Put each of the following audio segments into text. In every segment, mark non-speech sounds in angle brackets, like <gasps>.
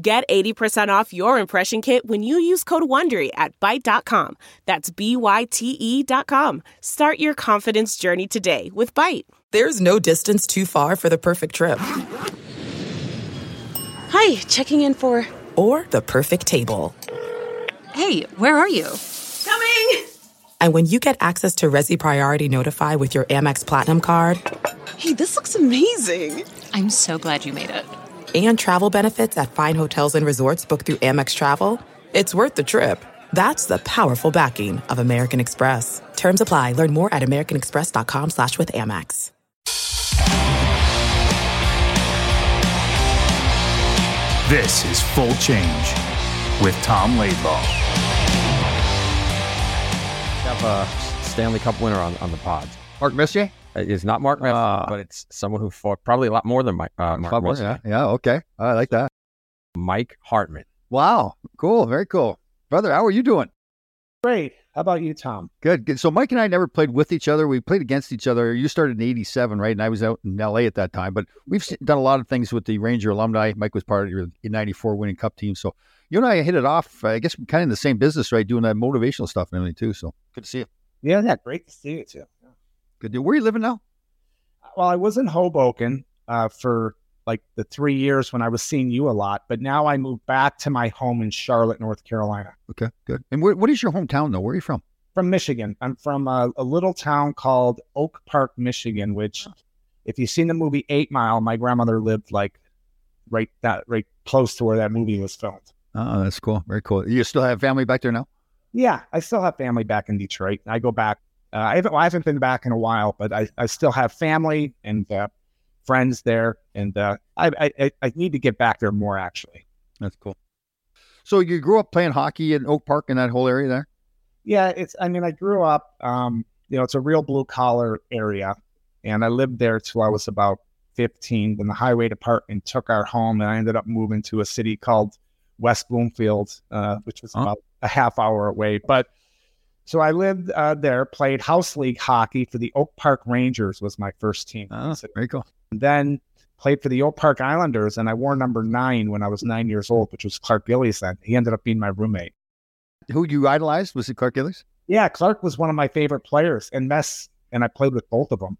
Get 80% off your impression kit when you use code WONDERY at Byte.com. That's B-Y-T-E dot com. Start your confidence journey today with Byte. There's no distance too far for the perfect trip. Hi, checking in for... Or the perfect table. Hey, where are you? Coming! And when you get access to Resy Priority Notify with your Amex Platinum card... Hey, this looks amazing! I'm so glad you made it and travel benefits at fine hotels and resorts booked through Amex Travel, it's worth the trip. That's the powerful backing of American Express. Terms apply. Learn more at americanexpress.com slash with Amex. This is Full Change with Tom Laidlaw. We have a Stanley Cup winner on, on the pod. Mark Messier? It's not Mark Messier, uh, but it's someone who fought probably a lot more than Mike, uh, Mark Messier. Yeah, yeah, okay. I like that. Mike Hartman. Wow, cool, very cool. Brother, how are you doing? Great. How about you, Tom? Good, good. So Mike and I never played with each other. We played against each other. You started in 87, right? And I was out in LA at that time. But we've done a lot of things with the Ranger alumni. Mike was part of your 94 winning cup team. So you and I hit it off, I guess, we're kind of in the same business, right? Doing that motivational stuff and everything, too. So good to see you. Yeah, yeah. Great to see you, too. Good. Where are you living now? Well, I was in Hoboken uh, for like the three years when I was seeing you a lot, but now I moved back to my home in Charlotte, North Carolina. Okay, good. And where, what is your hometown though? Where are you from? From Michigan. I'm from a, a little town called Oak Park, Michigan. Which, if you've seen the movie Eight Mile, my grandmother lived like right that right close to where that movie was filmed. Oh, that's cool. Very cool. You still have family back there now? Yeah, I still have family back in Detroit. I go back. Uh, I haven't. Well, I haven't been back in a while, but I, I still have family and uh, friends there, and uh, I, I I need to get back there more. Actually, that's cool. So you grew up playing hockey in Oak Park in that whole area there? Yeah, it's. I mean, I grew up. Um, you know, it's a real blue collar area, and I lived there till I was about fifteen. Then the highway department took our home, and I ended up moving to a city called West Bloomfield, uh, which was about a half hour away. But so I lived uh, there, played house league hockey for the Oak Park Rangers was my first team. Oh, very cool. Then played for the Oak Park Islanders, and I wore number nine when I was nine years old, which was Clark Gillies. Then he ended up being my roommate. Who you idolized was it Clark Gillies? Yeah, Clark was one of my favorite players, and Mess, and I played with both of them.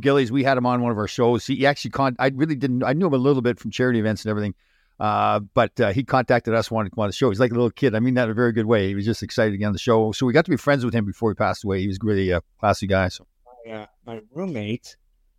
Gillies, we had him on one of our shows. He actually, con- I really didn't, I knew him a little bit from charity events and everything. Uh, but uh, he contacted us, wanted to come on the show. He's like a little kid. I mean that in a very good way. He was just excited to get on the show. So we got to be friends with him before he passed away. He was a really a classy guy. So my, uh, my roommate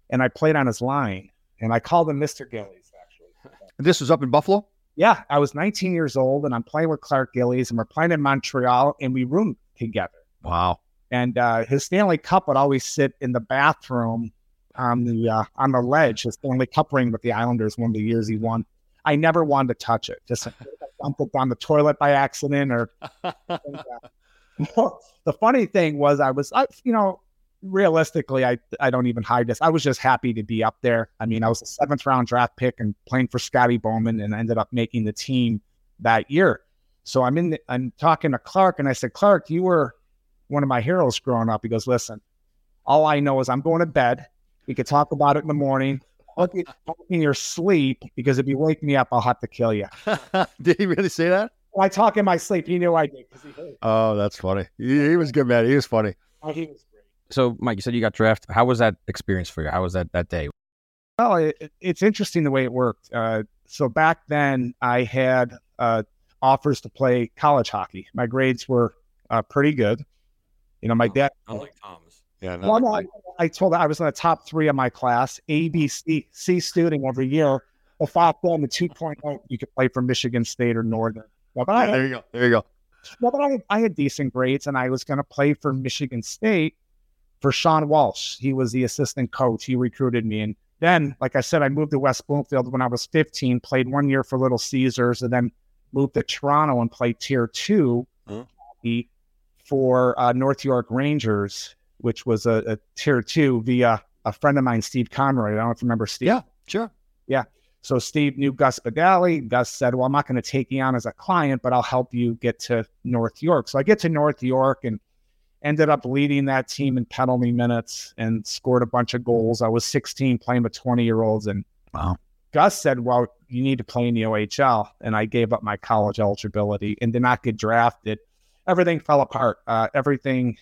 and I played on his line, and I called him Mister Gillies. Actually, and this was up in Buffalo. Yeah, I was 19 years old, and I'm playing with Clark Gillies, and we're playing in Montreal, and we roomed together. Wow! And uh, his Stanley Cup would always sit in the bathroom on the uh, on the ledge. His Stanley Cup ring with the Islanders one of the years he won. I never wanted to touch it. Just <laughs> dumped it down the toilet by accident. Or <laughs> the funny thing was, I was, I, you know, realistically, I I don't even hide this. I was just happy to be up there. I mean, I was a seventh round draft pick and playing for Scotty Bowman, and ended up making the team that year. So I'm in. The, I'm talking to Clark, and I said, Clark, you were one of my heroes growing up. He goes, Listen, all I know is I'm going to bed. We could talk about it in the morning in your sleep because if you wake me up, I'll have to kill you. <laughs> did he really say that? I talk in my sleep. He knew I did because he heard. Oh, that's funny. He, he, was good, man. He was funny. Oh, he was great. So, Mike, you said you got drafted. How was that experience for you? How was that that day? Well, it, it's interesting the way it worked. Uh, so back then, I had uh, offers to play college hockey. My grades were uh, pretty good. You know, my dad. I like Tom's. Yeah. Well, no, I, I told her I was in the top three of my class, A, B, C, C student every year. If I on the 2.0, you could play for Michigan State or Northern. Well, but I, there you go. There you go. Well, but I, I had decent grades, and I was going to play for Michigan State for Shawn Walsh. He was the assistant coach. He recruited me. And then, like I said, I moved to West Bloomfield when I was 15, played one year for Little Caesars, and then moved to Toronto and played tier two hockey for uh, North York Rangers, which was a, a tier two via a friend of mine, Steve Conroy. I don't know if you remember Steve. Yeah, sure. Yeah. So Steve knew Gus Badali. Gus said, Well, I'm not going to take you on as a client, but I'll help you get to North York. So I get to North York and ended up leading that team in penalty minutes and scored a bunch of goals. I was 16 playing with 20 year olds. And Wow. Gus said, Well, you need to play in the OHL. And I gave up my college eligibility and did not get drafted. Everything fell apart. Uh, everything,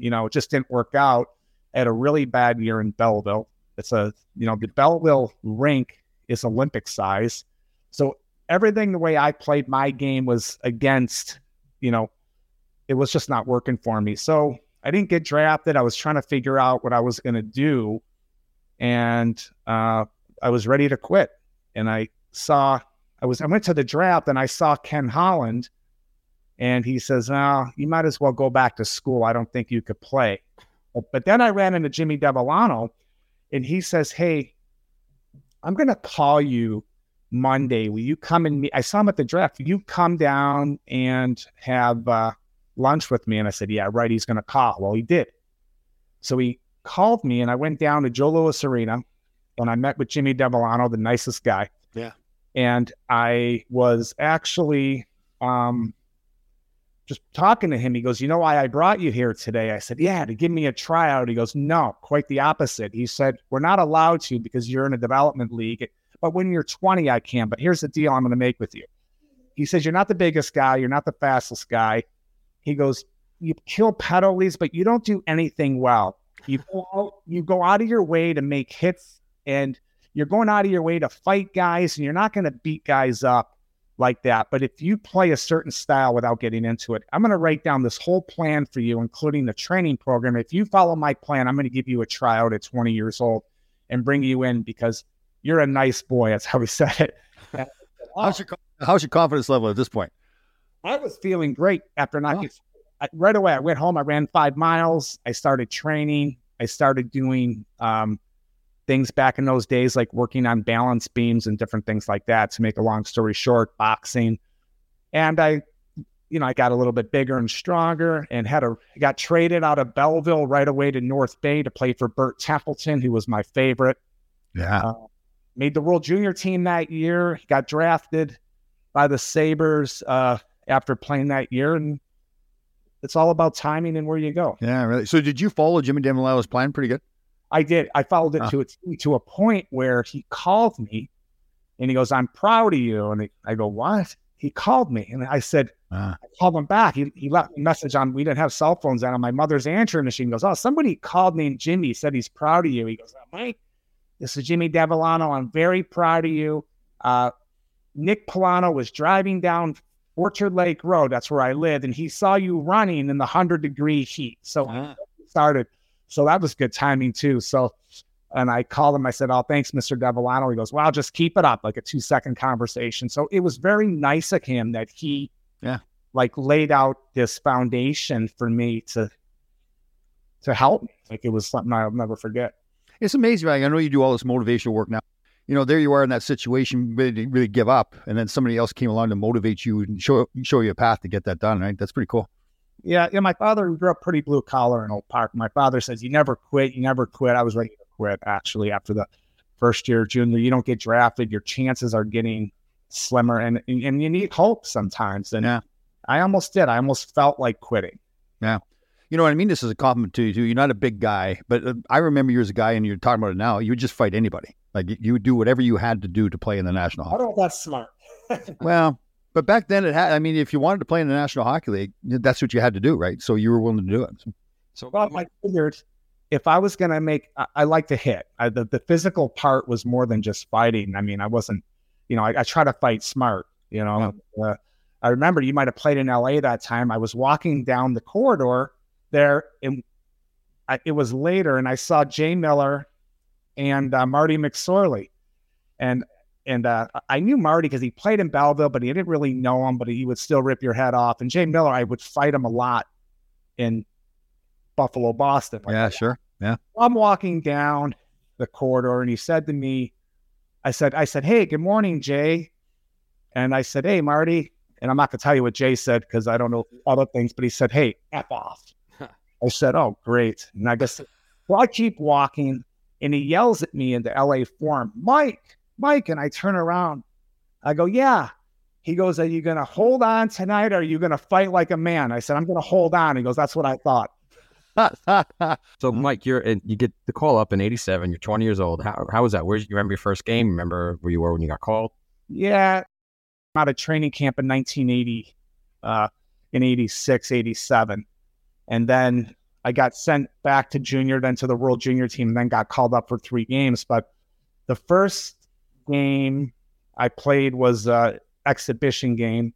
you know, it just didn't work out. Had a really bad year in Belleville. It's a, you know, the Belleville rink is Olympic size. So everything the way I played my game was against, you know, it was just not working for me. So I didn't get drafted. I was trying to figure out what I was going to do. And uh, I was ready to quit. And I saw, I was, I went to the draft and I saw Ken Holland. And he says, "Oh, you might as well go back to school. I don't think you could play." But, but then I ran into Jimmy Devellano, and he says, "Hey, I'm going to call you Monday. Will you come and meet? I saw him at the draft. Will you come down and have uh, lunch with me?" And I said, "Yeah, right." He's going to call. Well, he did. So he called me, and I went down to Joe Louis Arena, and I met with Jimmy Devellano, the nicest guy. Yeah. And I was actually um, just talking to him. He goes, You know why I brought you here today? I said, Yeah, to give me a tryout. He goes, No, quite the opposite. He said, We're not allowed to because you're in a development league. But when you're 20, I can. But here's the deal I'm going to make with you. He says, You're not the biggest guy. You're not the fastest guy. He goes, You kill penalties, but you don't do anything well. You go out, you go out of your way to make hits and you're going out of your way to fight guys and you're not going to beat guys up like that. But if you play a certain style without getting into it, I'm going to write down this whole plan for you, including the training program. If you follow my plan, I'm going to give you a tryout at 20 years old and bring you in because you're a nice boy. That's how he <laughs> said it. How's your how's your confidence level at this point? I was feeling great after not Oh. I, right away. I went home. I ran five miles. I started training. I started doing um, things back in those days, like working on balance beams and different things like that. To make a long story short, boxing, and I, you know, I got a little bit bigger and stronger, and had a got traded out of Belleville right away to North Bay to play for Bert Templeton, who was my favorite Yeah. Uh, made the World Junior team that year. Got drafted by the Sabres uh, after playing that year, and it's all about timing and where you go. Yeah, really. So did you follow Jimmy Devellano's plan pretty good? I did. I followed it Ah. to a to a point where he called me, and he goes, "I'm proud of you." And I go, "What?" He called me, and I said, Ah. I called him back. He, he left a message on, we didn't have cell phones then on my mother's answering machine. He goes, Oh, somebody called me and Jimmy said he's proud of you. He goes, oh, Mike, this is Jimmy Devellano. I'm very proud of you. Uh, Nick Polano was driving down Orchard Lake Road. That's where I lived. And he saw you running in the 100 degree heat. So I started. So that was good timing too. So, and I called him. I said, Oh, thanks, Mr. Devellano. He goes, Well, just keep it up, like a two second conversation. So it was very nice of him that he, Yeah. like laid out this foundation for me to, to help me. Like it was something I'll never forget. It's amazing. Right? I know you do all this motivational work now. You know, there you are in that situation, ready to really give up, and then somebody else came along to motivate you and show show you a path to get that done. Right? That's pretty cool. Yeah, yeah. My father grew up pretty blue collar in Oak Park. My father says, "You never quit. You never quit." I was ready to quit actually after the first year junior. You don't get drafted, your chances are getting slimmer, and and, and you need hope sometimes. And Yeah. I almost did. I almost felt like quitting. Yeah. You know, what I mean this is a compliment to you. Too. You're not a big guy, but uh, I remember you as a guy, and you're talking about it now. You would just fight anybody. Like you- you would do whatever you had to do to play in the National I Hockey. don't know if that's smart. <laughs> Well, but back then it had. I mean, if you wanted to play in the National Hockey League, that's what you had to do, right? So you were willing to do it. So Well, I figured if I was going to make, I, I like to hit. I, the, the physical part was more than just fighting. I mean, I wasn't, you know, I, I try to fight smart, you know. Uh, I remember you might have played in LA that time. I was walking down the corridor there, and I, it was later, and I saw Jay Miller and uh, Marty McSorley. And and uh, I knew Marty because he played in Belleville, but he didn't really know him, but he would still rip your head off. And Jay Miller, I would fight him a lot in Buffalo, Boston. Like, Yeah, sure. Yeah. I'm walking down the corridor and he said to me, I said, I said, Hey, good morning, Jay. And I said, Hey, Marty. And I'm not going to tell you what Jay said because I don't know other things, but he said, Hey, F off. I said, Oh, great. And I guess, well, I keep walking and he yells at me in the LA form, Mike, Mike. And I turn around. I go, Yeah. He goes, Are you going to hold on tonight or are you going to fight like a man? I said, I'm going to hold on. He goes, That's what I thought. <laughs> So, Mike, you're and you get the call up in '87. You're 20 years old. How how was that? Where you remember your first game? Remember where you were when you got called? Yeah. I'm out of training camp in 1980, uh, in 86, 87. And then I got sent back to junior, then to the world junior team, and then got called up for three games. But the first game I played was a exhibition game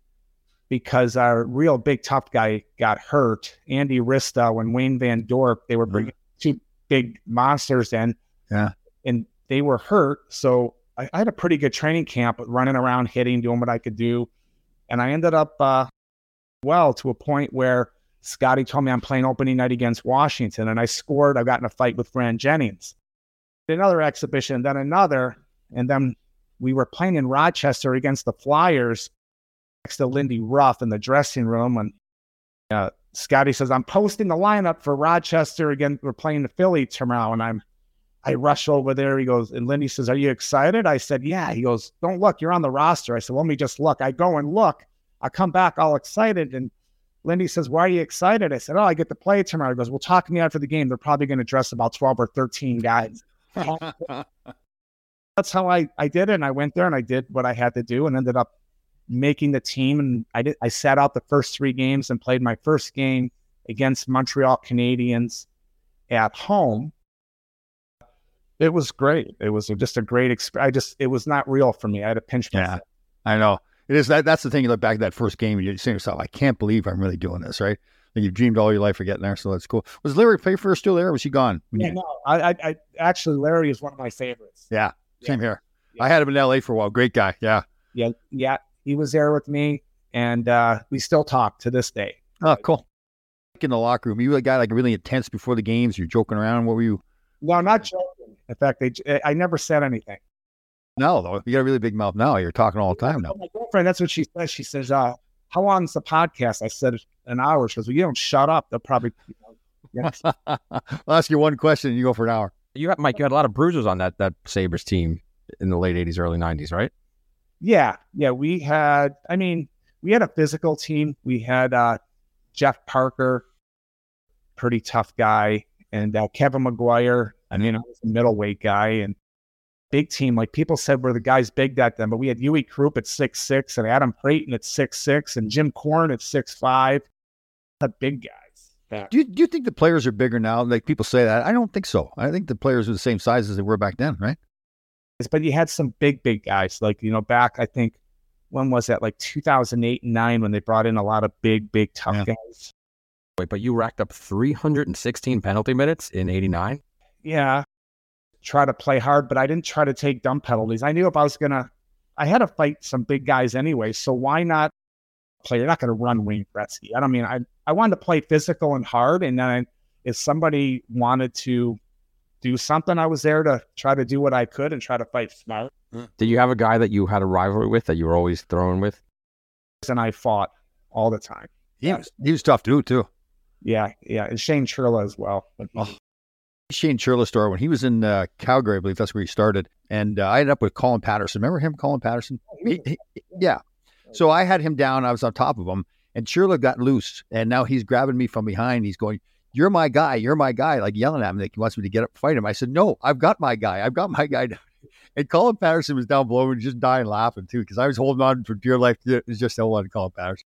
because our real big tough guy got hurt. Andy Risto and Wayne Van Dorp, they were bringing two big monsters in. Yeah. And they were hurt. So I, I had a pretty good training camp, running around, hitting, doing what I could do. And I ended up uh, well to a point where Scotty told me I'm playing opening night against Washington, and I scored. I got in a fight with Grant Jennings. Another exhibition, then another, and then we were playing in Rochester against the Flyers next to Lindy Ruff in the dressing room, and uh, Scotty says, "I'm posting the lineup for Rochester again. We're playing the Philly tomorrow," and I'm I rush over there. He goes, and Lindy says, Are you excited? I said, Yeah. He goes, Don't look, you're on the roster. I said, Let me just look. I go and look. I come back all excited. And Lindy says, Why are you excited? I said, Oh, I get to play tomorrow. He goes, Well, talk to me after the game. They're probably going to dress about 12 or 13 guys. <laughs> <laughs> That's how I, I did it. And I went there and I did what I had to do and ended up making the team. And I did I sat out the first three games and played my first game against Montreal Canadiens at home it was great. It was just a great experience. I just, it was not real for me. I had to pinch myself. Yeah, I know. It is that. That's the thing. You look back at that first game, and you say to yourself, "I can't believe I'm really doing this." Right? And you've dreamed all your life of getting there, so that's cool. Was Larry Playfair still there? Or was he gone? Yeah, you... no. I, I, I, actually, Larry is one of my favorites. Yeah, same yeah. here. Yeah. I had him in L.A. for a while. Great guy. Yeah. Yeah, yeah. He was there with me, and uh, we still talk to this day. Oh, cool. In the locker room, you a guy like really intense before the games. You're joking around. What were you? No, not joking. In fact, they, I never said anything. No, though you got a really big mouth now. You're talking all the time now. <laughs> My girlfriend, that's what she says. She says, uh, "How long's the podcast?" I said, "An hour." She goes, "Well, you don't shut up. They'll probably." You know, yes. <laughs> I'll ask you one question, and you go for an hour. You had Mike. You had a lot of bruisers on that that Sabres team in the late '80s, early '90s, right? Yeah, yeah. We had. I mean, we had a physical team. We had uh, Jeff Parker, pretty tough guy, and uh, Kevin Maguire I mean, I was a middleweight guy and big team. Like people said, we're the guys big back then, but we had Uwe Krupp at six six and Adam Creighton at six six and Jim Korn at six five. The big guys. Do you, do you think the players are bigger now? Like people say that. I don't think so. I think the players are the same size as they were back then, right? But you had some big, big guys. Like, you know, back, I think, when was that? Like 2008 and 9 when they brought in a lot of big, big, tough yeah. guys. Wait, but you racked up 316 penalty minutes in 89? yeah, try to play hard, but I didn't try to take dumb penalties. I knew if I was gonna, I had to fight some big guys anyway. So why not play? You're not going to run Wayne Gretzky. I don't mean I. I wanted to play physical and hard, and then if somebody wanted to do something, I was there to try to do what I could and try to fight smart. Did you have a guy that you had a rivalry with that you were always throwing with? And I fought all the time. He was, he was tough to do too. Yeah, yeah, and Shane Churla as well. But, oh. Shane Churla story when he was in uh, Calgary, I believe that's where he started. And uh, I ended up with Colin Patterson. Remember him, Colin Patterson? Oh, he, he, yeah. So I had him down. I was on top of him, and Churla got loose, and now he's grabbing me from behind. He's going, "You're my guy. You're my guy!" Like yelling at me, like he wants me to get up fight him. I said, "No, I've got my guy. I've got my guy." And Colin Patterson was down below and just dying laughing too because I was holding on for dear life. It was just so on Colin Patterson.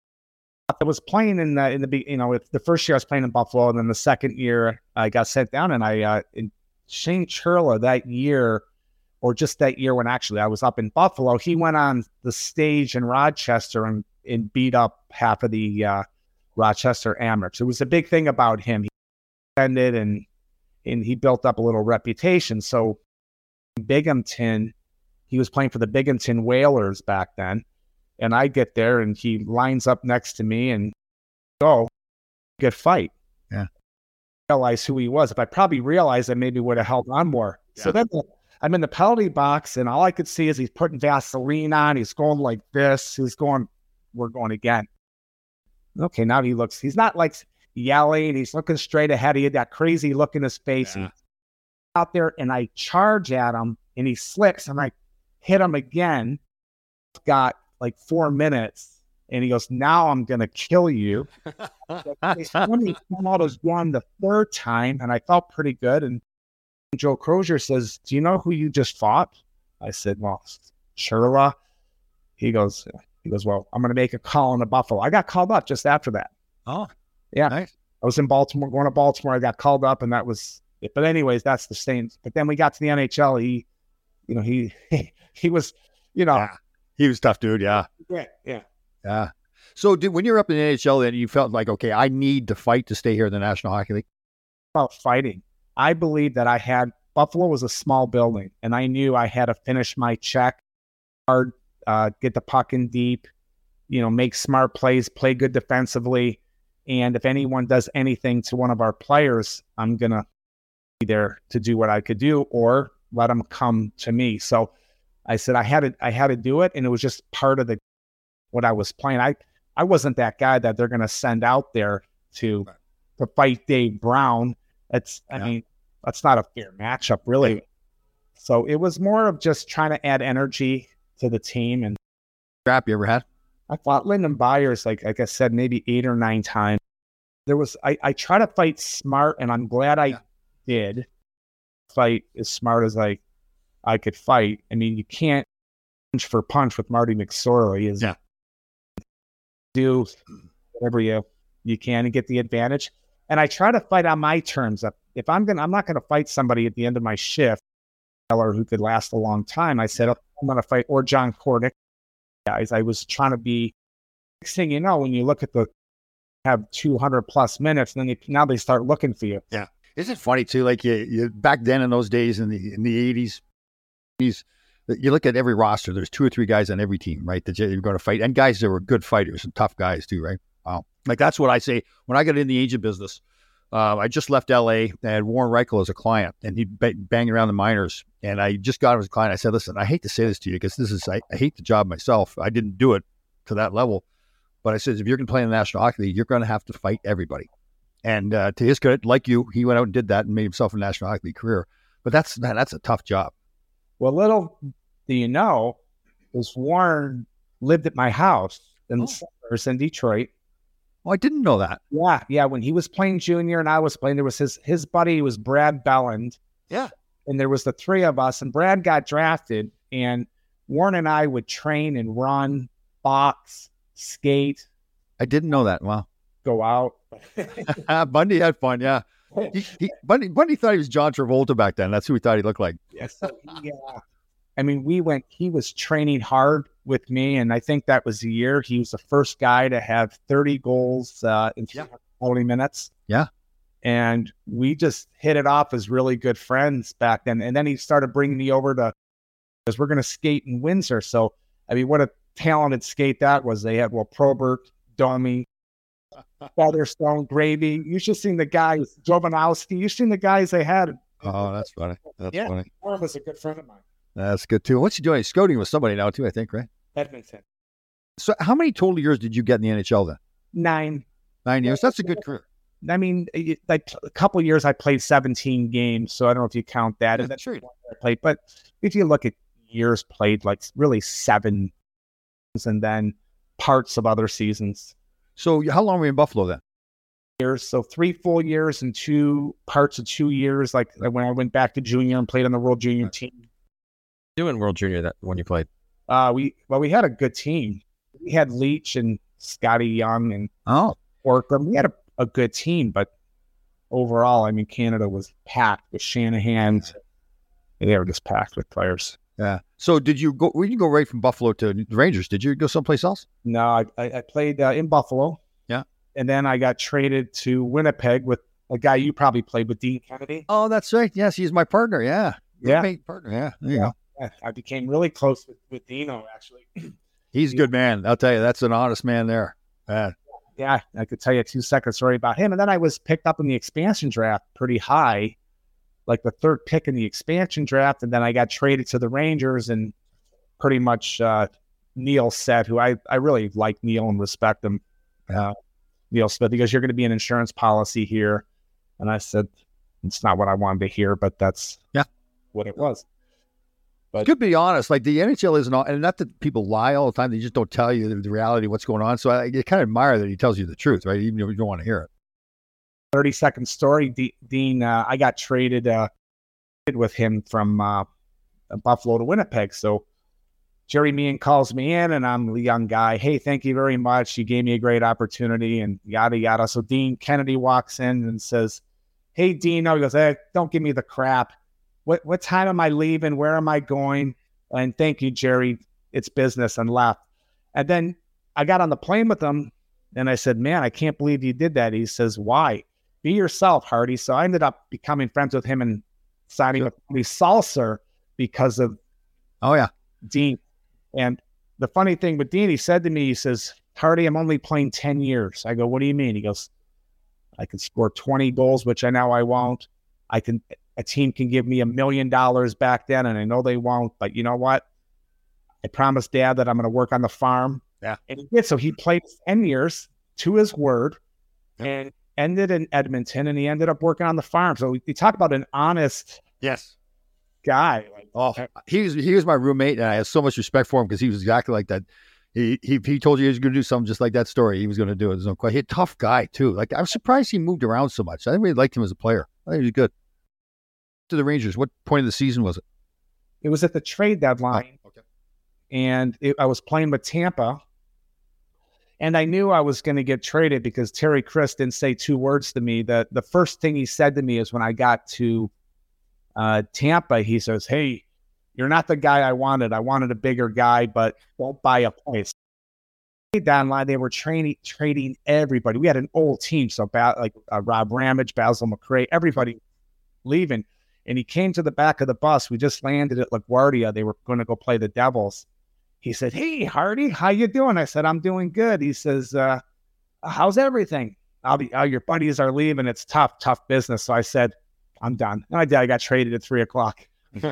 I was playing in the in the you know the first year I was playing in Buffalo, and then the second year I got sent down, and I uh, in Shane Churla that year, or just that year when actually I was up in Buffalo, he went on the stage in Rochester and and beat up half of the uh, Rochester Amerks. It was a big thing about him. He ended and and he built up a little reputation. So Binghamton, he was playing for the Binghamton Whalers back then and I get there and he lines up next to me and go good fight. Yeah. Realize who he was. If I probably realized I maybe would have held on more. Yeah. So then I'm in the penalty box and all I could see is he's putting Vaseline on. He's going like this. He's going we're going again. Okay, now he looks, he's not like yelling, he's looking straight ahead. He had that crazy look in his face. Yeah. Out there, and I charge at him, and he slips, and I hit him again. Got like four minutes, and he goes, "Now I'm gonna kill you." <laughs> when he came out as one the third time, and I felt pretty good. And Joe Crozier says, "Do you know who you just fought?" I said, "Well, Churla." He goes, "He goes, well, I'm gonna make a call on the Buffalo." I got called up just after that. Oh, Yeah. nice. I was in Baltimore, going to Baltimore. I got called up, and that was it. But anyways, that's the same. But then we got to the NHL. He, you know, he <laughs> he was, you know, Yeah. He was tough, dude. Yeah, yeah, yeah. yeah. So, did, when you were up in the NHL, then you felt like, okay, I need to fight to stay here in the National Hockey League. About fighting, I believe that I had Buffalo was a small building, and I knew I had to finish my check hard, uh, get the puck in deep, you know, make smart plays, play good defensively, and if anyone does anything to one of our players, I'm gonna be there to do what I could do, or let them come to me. So I said I had to I had to do it, and it was just part of the what I was playing. I I wasn't that guy that they're gonna send out there to to fight Dave Brown. That's I Yeah. mean that's not a fair matchup, really. So it was more of just trying to add energy to the team, and Crap you ever had? I fought Lyndon Byers like like I said maybe eight or nine times. There was I I try to fight smart, and I'm glad I Yeah. did fight as smart as I I could fight. I mean, you can't punch for punch with Marty McSorley. Is Yeah. do whatever you you can and get the advantage. And I try to fight on my terms. If- I'm gonna, I'm not gonna fight somebody at the end of my shift, or who could last a long time. I said, oh, I'm gonna fight or John Kordic. Guys, I was trying to be. Next thing you know, when you look at the have 200 plus minutes, and then they, now they start looking for you. Yeah. Isn't it funny too? Like you, you back then in those days in the in the eighties, these you look at every roster. There's two or three guys on every team, right? That you're going to fight, and guys that were good fighters and tough guys too, right? Wow, like that's what I say when I got in the agent business. Uh, I just left LA. I had Warren Rychel as a client, and he'd ba- bang around the minors. And I just got him as a client. I said, "Listen, I hate to say this to you because this is I, I hate the job myself. I didn't do it to that level, but I said if you're going to play in the National Hockey League, you're going to have to fight everybody." And uh, to his credit, like you, he went out and did that and made himself a National Hockey League career. But that's man, that's a tough job. Well, little do you know, is Warren lived at my house in the summers in Detroit. Oh, I didn't know that. Yeah, yeah. When he was playing junior and I was playing, there was his his buddy was Brad Belland. Yeah. And there was the three of us, and Brad got drafted, and Warren and I would train and run, box, skate, I didn't know that. Wow. go out. <laughs> <laughs> Bundy had fun. Yeah. He, he, Bundy, Bundy thought he was John Travolta back then. That's who he thought he looked like. Yes. Yeah. I mean, we went, he was training hard with me. And I think that was the year he was the first guy to have 30 goals uh, in Yeah. 40 minutes. Yeah. And we just hit it off as really good friends back then. And then he started bringing me over to, because we're going to skate in Windsor. So, I mean, what a talented skate that was. They had, well, Probert, Dummy, <laughs> Featherstone, Gravy. You should seen the guys, Jovanovski. You seen the guys they had. Oh, that's funny. That's Yeah. funny. Warren was a good friend of mine. That's good too. What's he doing? He's scouting with somebody now too, I think, right? Edmonton. So, how many total years did you get in the NHL then? Nine. Nine years. That's a good career. I mean, like a couple years, I played 17 games, so I don't know if you count that. And that's true. I played, but if you look at years played, like really seven, and then parts of other seasons. So, how long were you in Buffalo then? Years, so three full years and two parts of two years. Like like when I went back to junior and played on the World Junior team. Doing World Junior that when you played. Uh, we well, we had a good team. We had Leetch and Scotty Young and Oh, Orkham. We had a, a good team, but overall, I mean, Canada was packed with Shanahan. They were just packed with players. yeah. So, did you go? Where did you go right from Buffalo to the Rangers? Did you go someplace else? No, I, I, I played uh, in Buffalo. Yeah. And then I got traded to Winnipeg with a guy you probably played with, Dean Kennedy. Oh, that's right. Yes, he's my partner. Yeah. Yeah. Partner. Yeah. There you go. Yeah, I became really close with, with Dino, actually. <clears throat> He's a good man. I'll tell you, that's an honest man there. Yeah. yeah, I could tell you a two second story about him. And then I was picked up in the expansion draft pretty high, like the third pick in the expansion draft. And then I got traded to the Rangers and pretty much uh, Neil said, who I, I really like Neil and respect him. Uh, Neil Smith, he goes, You're going to be an insurance policy here. And I said, It's not what I wanted to hear, but that's Yeah. what it was. But to be honest. Like the NHL isn't all, and not that people lie all the time. They just don't tell you the, the reality of what's going on. So I, I kind of admire that he tells you the truth, right? Even if you don't want to hear it. 30 second story, D- Dean, uh, I got traded uh, with him from uh, Buffalo to Winnipeg. So Gerry Meehan calls me in, and I'm the young guy. Hey, thank you very much. You gave me a great opportunity, and yada yada. So Dean Kennedy walks in and says, "Hey, Dean." No, he goes, "Hey, don't give me the crap. What what time am I leaving? Where am I going?" And thank you, Jerry. It's business, and left. And then I got on the plane with him, and I said, "Man, I can't believe you did that." He says, "Why?" Be yourself, Hardy. So I ended up becoming friends with him and signing with the Salsa because of Oh yeah. Dean. And the funny thing with Dean, he said to me, he says, Hardy, I'm only playing 10 years. I go, what do you mean? He goes, I can score 20 goals, which I know I won't. I can, a team can give me a million dollars back then, and I know they won't, but you know what? I promised dad that I'm going to work on the farm. Yeah. And he did. So he played 10 years to his word and ended in Edmonton, and he ended up working on the farm. So we talk about an honest Yes. guy. Like, Oh, uh, he was he was my roommate, and I have so much respect for him because he was exactly like that. He he he told you he was going to do something just like that story. He was going to do it. There's no question. He a tough guy too. Like I'm surprised he moved around so much. I really liked him as a player. I think he was good. To the Rangers, what point of the season was it? it was at the trade deadline. okay. and it, I was playing with Tampa, and I knew I was going to get traded because Terry Crisp didn't say two words to me. The the first thing he said to me is when I got to uh, Tampa, he says, "Hey, you're not the guy I wanted. I wanted a bigger guy, but don't buy a place." Down line, they were training trading everybody. We had an old team, so ba- like uh, Rob Ramage, Basil McRae, everybody leaving. And he came to the back of the bus. We just landed at LaGuardia. They were going to go play the Devils. He said, "Hey, Hardy, how you doing?" I said, "I'm doing good." He says, uh, "How's everything?" I'll be, oh, your buddies are leaving. It's tough, tough business. So I said, "I'm done." And I did. I got traded at three o'clock. <laughs>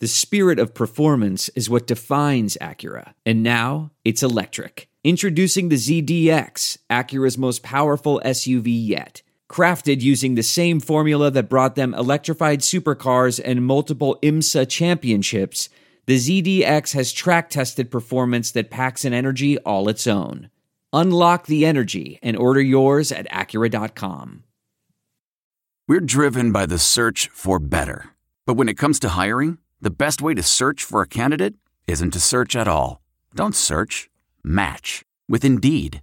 The spirit of performance is what defines Acura, and now it's electric. Introducing the ZDX, Acura's most powerful SUV yet. Crafted using the same formula that brought them electrified supercars and multiple IMSA championships, the ZDX has track tested performance that packs an energy all its own. Unlock the energy and order yours at Acura.com. We're driven by the search for better. But when it comes to hiring, the best way to search for a candidate isn't to search at all. Don't search, match with Indeed.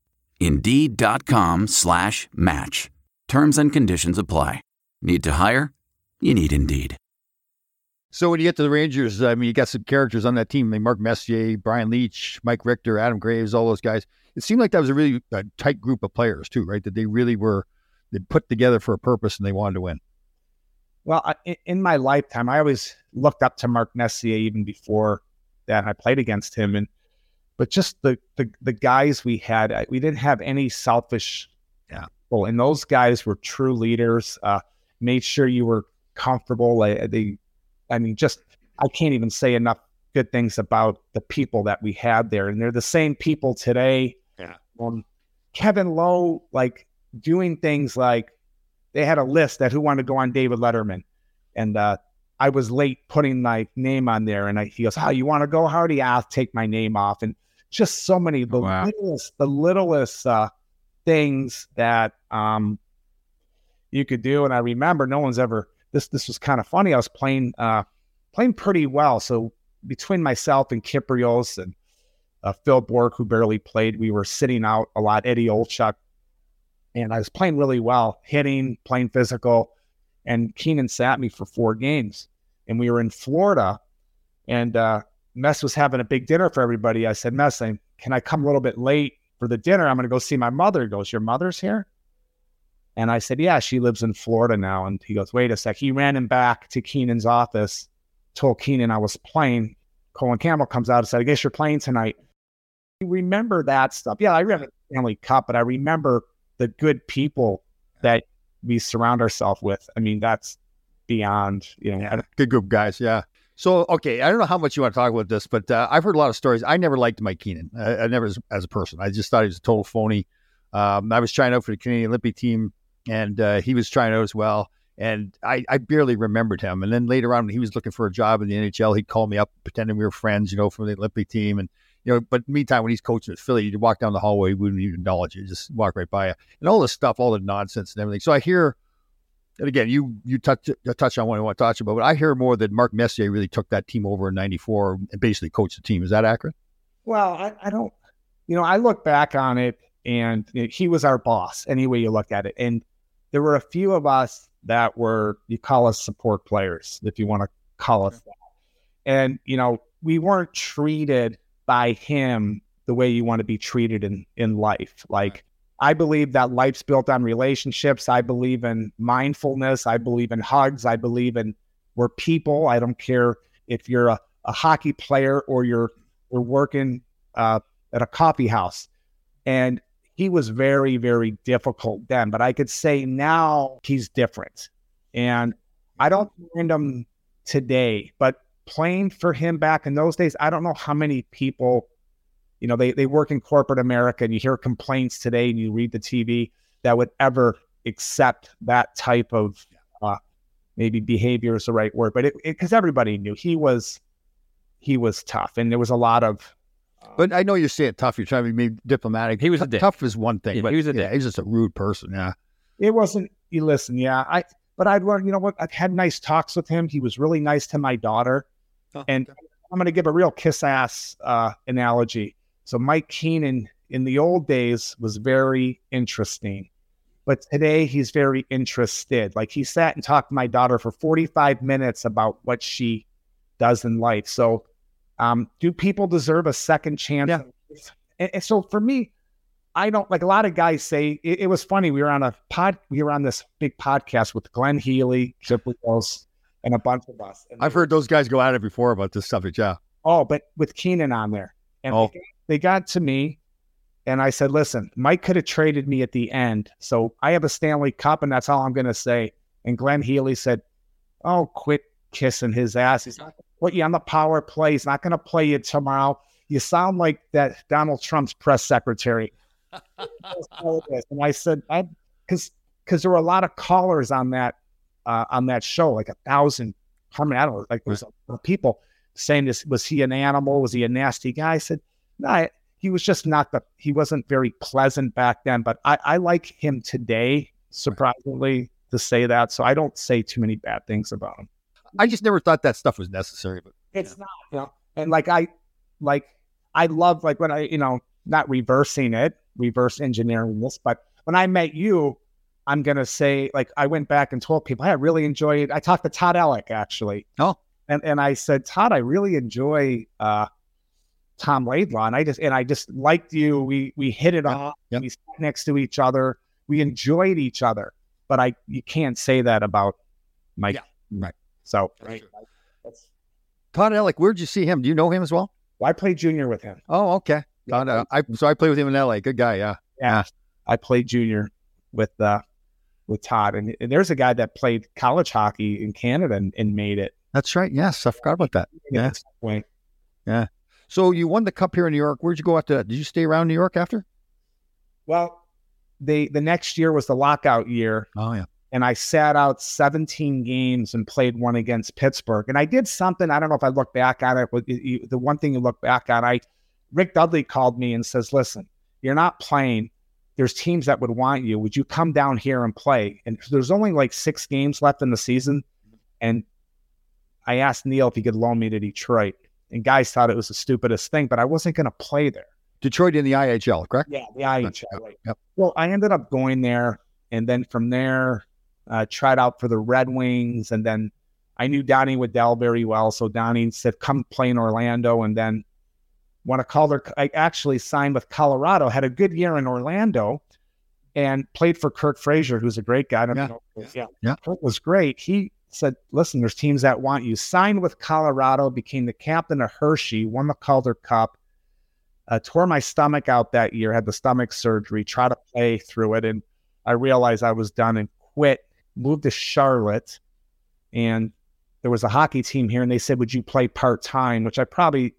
Indeed.com slash match. Terms and conditions apply. Need to hire? You need Indeed. So when you get to the Rangers, I mean, you got some characters on that team. I mean, Mark Messier, Brian Leetch, Mike Richter, Adam Graves, all those guys. It seemed like that was a really uh, tight group of players too, right? That they really were they put together for a purpose and they wanted to win. Well, in- in my lifetime, I always looked up to Mark Messier even before that. I played against him, and but just the the, the guys we had, we didn't have any selfish. Yeah. Well, and those guys were true leaders. Uh, made sure you were comfortable. Like, they, I mean, just I can't even say enough good things about the people that we had there, and they're the same people today. Yeah. Um, Kevin Lowe, like doing things like they had a list that who wanted to go on David Letterman, and uh, I was late putting my name on there, and I, he goes, "How you want to go? Yeah, I'll take my name off." And just so many the Wow. littlest, the littlest uh, things that um, you could do. And I remember no one's ever this. This was kind of funny. I was playing uh, playing pretty well, so between myself and Kypreos and uh, Phil Bourque, who barely played, we were sitting out a lot. Eddie Olczyk, and I was playing really well, hitting, playing physical. And Keenan sat me for four games, and we were in Florida, and uh, Mess was having a big dinner for everybody. I said, Mess, I, can I come a little bit late for the dinner? I'm going to go see my mother. He goes, Your mother's here? And I said, Yeah, she lives in Florida now. And he goes, Wait a sec. He ran him back to Keenan's office, told Keenan I was playing. Colin Campbell comes out and said, I guess you're playing tonight. You remember that stuff. Yeah, I remember the Stanley Cup, but I remember the good people that we surround ourselves with. I mean, that's beyond, you know. Yeah, good group guys. Yeah. So, okay, I don't know how much you want to talk about this, but uh, I've heard a lot of stories. I never liked Mike Keenan. I, I never, as, as, a person, I just thought he was a total phony. Um, I was trying out for the Canadian Olympic team, and uh, he was trying out as well. And I, I barely remembered him. And then later on, when he was looking for a job in the NHL, he'd call me up, pretending we were friends, you know, from the Olympic team. And you know, but meantime, when he's coaching at Philly, you'd walk down the hallway, he wouldn't even acknowledge you, just walk right by you, and all this stuff, all the nonsense and everything. So I hear and again, you you touch touch on what I want to touch about, but I hear more that Mark Messier really took that team over in '94 and basically coached the team. Is that accurate? Well, I, I don't, you know, I look back on it, and you know, he was our boss. Any way you look at it, and there were a few of us that were you call us support players, if you want to call us that, and you know, we weren't treated by him the way you want to be treated in in life, like. I believe that life's built on relationships. I believe in mindfulness. I believe in hugs. I believe in we're people. I don't care if you're a, a hockey player or you're working uh, at a coffee house. And he was very, very difficult then. But I could say now he's different. And I don't mind him today, but playing for him back in those days, I don't know how many people you know, they, they work in corporate America and you hear complaints today and you read the TV that would ever accept that type of uh, maybe behavior is the right word, but it because everybody knew he was he was tough and there was a lot of. Uh, but I know you say it tough. You're trying to be diplomatic. He was a dick. tough is one thing, yeah, but he was a yeah, dick. he's just a rude person. Yeah, it wasn't. You listen, yeah, I. But I'd learned, you know what? I've had nice talks with him. He was really nice to my daughter, oh, and okay. I'm going to give a real kiss ass uh, analogy. So Mike Keenan in the old days was very interesting, but today he's very interested. Like he sat and talked to my daughter for 45 minutes about what she does in life. So, um, do people deserve a second chance? Yeah. And, and so for me, I don't like a lot of guys say it, it, was funny. We were on a pod, we were on this big podcast with Glenn Healy, Chip Wills, and a bunch of us. And I've heard those guys go at it before about this subject. Yeah. Oh, but with Keenan on there. And oh they got to me and I said, listen, Mike could have traded me at the end. So I have a Stanley Cup, and that's all I'm going to say. And Glenn Healy said, oh, quit kissing his ass. He's not going to put you on the power play. He's not going to play you tomorrow. You sound like that Donald Trump's press secretary. <laughs> and I said, I because because there were a lot of callers on that uh, on that show, like a thousand, how many? I don't know, like there was a, people saying this. Was he an animal? Was he a nasty guy? I said, no, he was just not the he wasn't very pleasant back then. But I, I like him today, surprisingly, to say that. So I don't say too many bad things about him. I just never thought that stuff was necessary, but it's yeah. not, you know. And like I like I love like when I, you know, not reversing it, reverse engineering this, but when I met you, I'm gonna say like I went back and told people, hey, I really enjoyed I talked to Todd Elik actually. Oh. And and I said, Todd, I really enjoy uh Tom Laidlaw, and I just and I just liked you. We we hit it off. Yep. We sat next to each other. We enjoyed each other. But I you can't say that about Mike. Yeah. Right. So right. Todd Elik, where'd you see him? Do you know him as well? well I played junior with him. Oh, okay. Todd, uh, I so I played with him in LA. Good guy. Yeah. Yeah. I played junior with uh with Todd, and, and there's a guy that played college hockey in Canada and, and made it. That's right. Yes, I forgot about that. Yeah. Yeah. So you won the cup here in New York. Where'd you go after that? Did you stay around New York after? Well, the the next year was the lockout year. Oh yeah. And I sat out 17 games and played one against Pittsburgh. And I did something. I don't know if I look back on it. But the one thing you look back on, I Rick Dudley called me and says, "Listen, you're not playing. There's teams that would want you. Would you come down here and play?" And there's only like six games left in the season, and I asked Neil if he could loan me to Detroit and guys thought it was the stupidest thing, but I wasn't going to play there. Detroit in the IHL, correct? Yeah, the IHL. Yep. Right. Yep. Well, I ended up going there, and then from there, uh, tried out for the Red Wings, and then I knew Donnie Waddell very well. So Donnie said, come play in Orlando. And then when a Calder, I actually signed with Colorado, had a good year in Orlando and played for Curt Fraser, who's a great guy. Yeah. know. Yeah. Yeah. Curt was great. He said, listen, there's teams that want you. Signed with Colorado, became the captain of Hershey, won the Calder Cup, uh, tore my stomach out that year, had the stomach surgery, tried to play through it. And I realized I was done and quit, moved to Charlotte. And there was a hockey team here, and they said, Would you play part time? Which I probably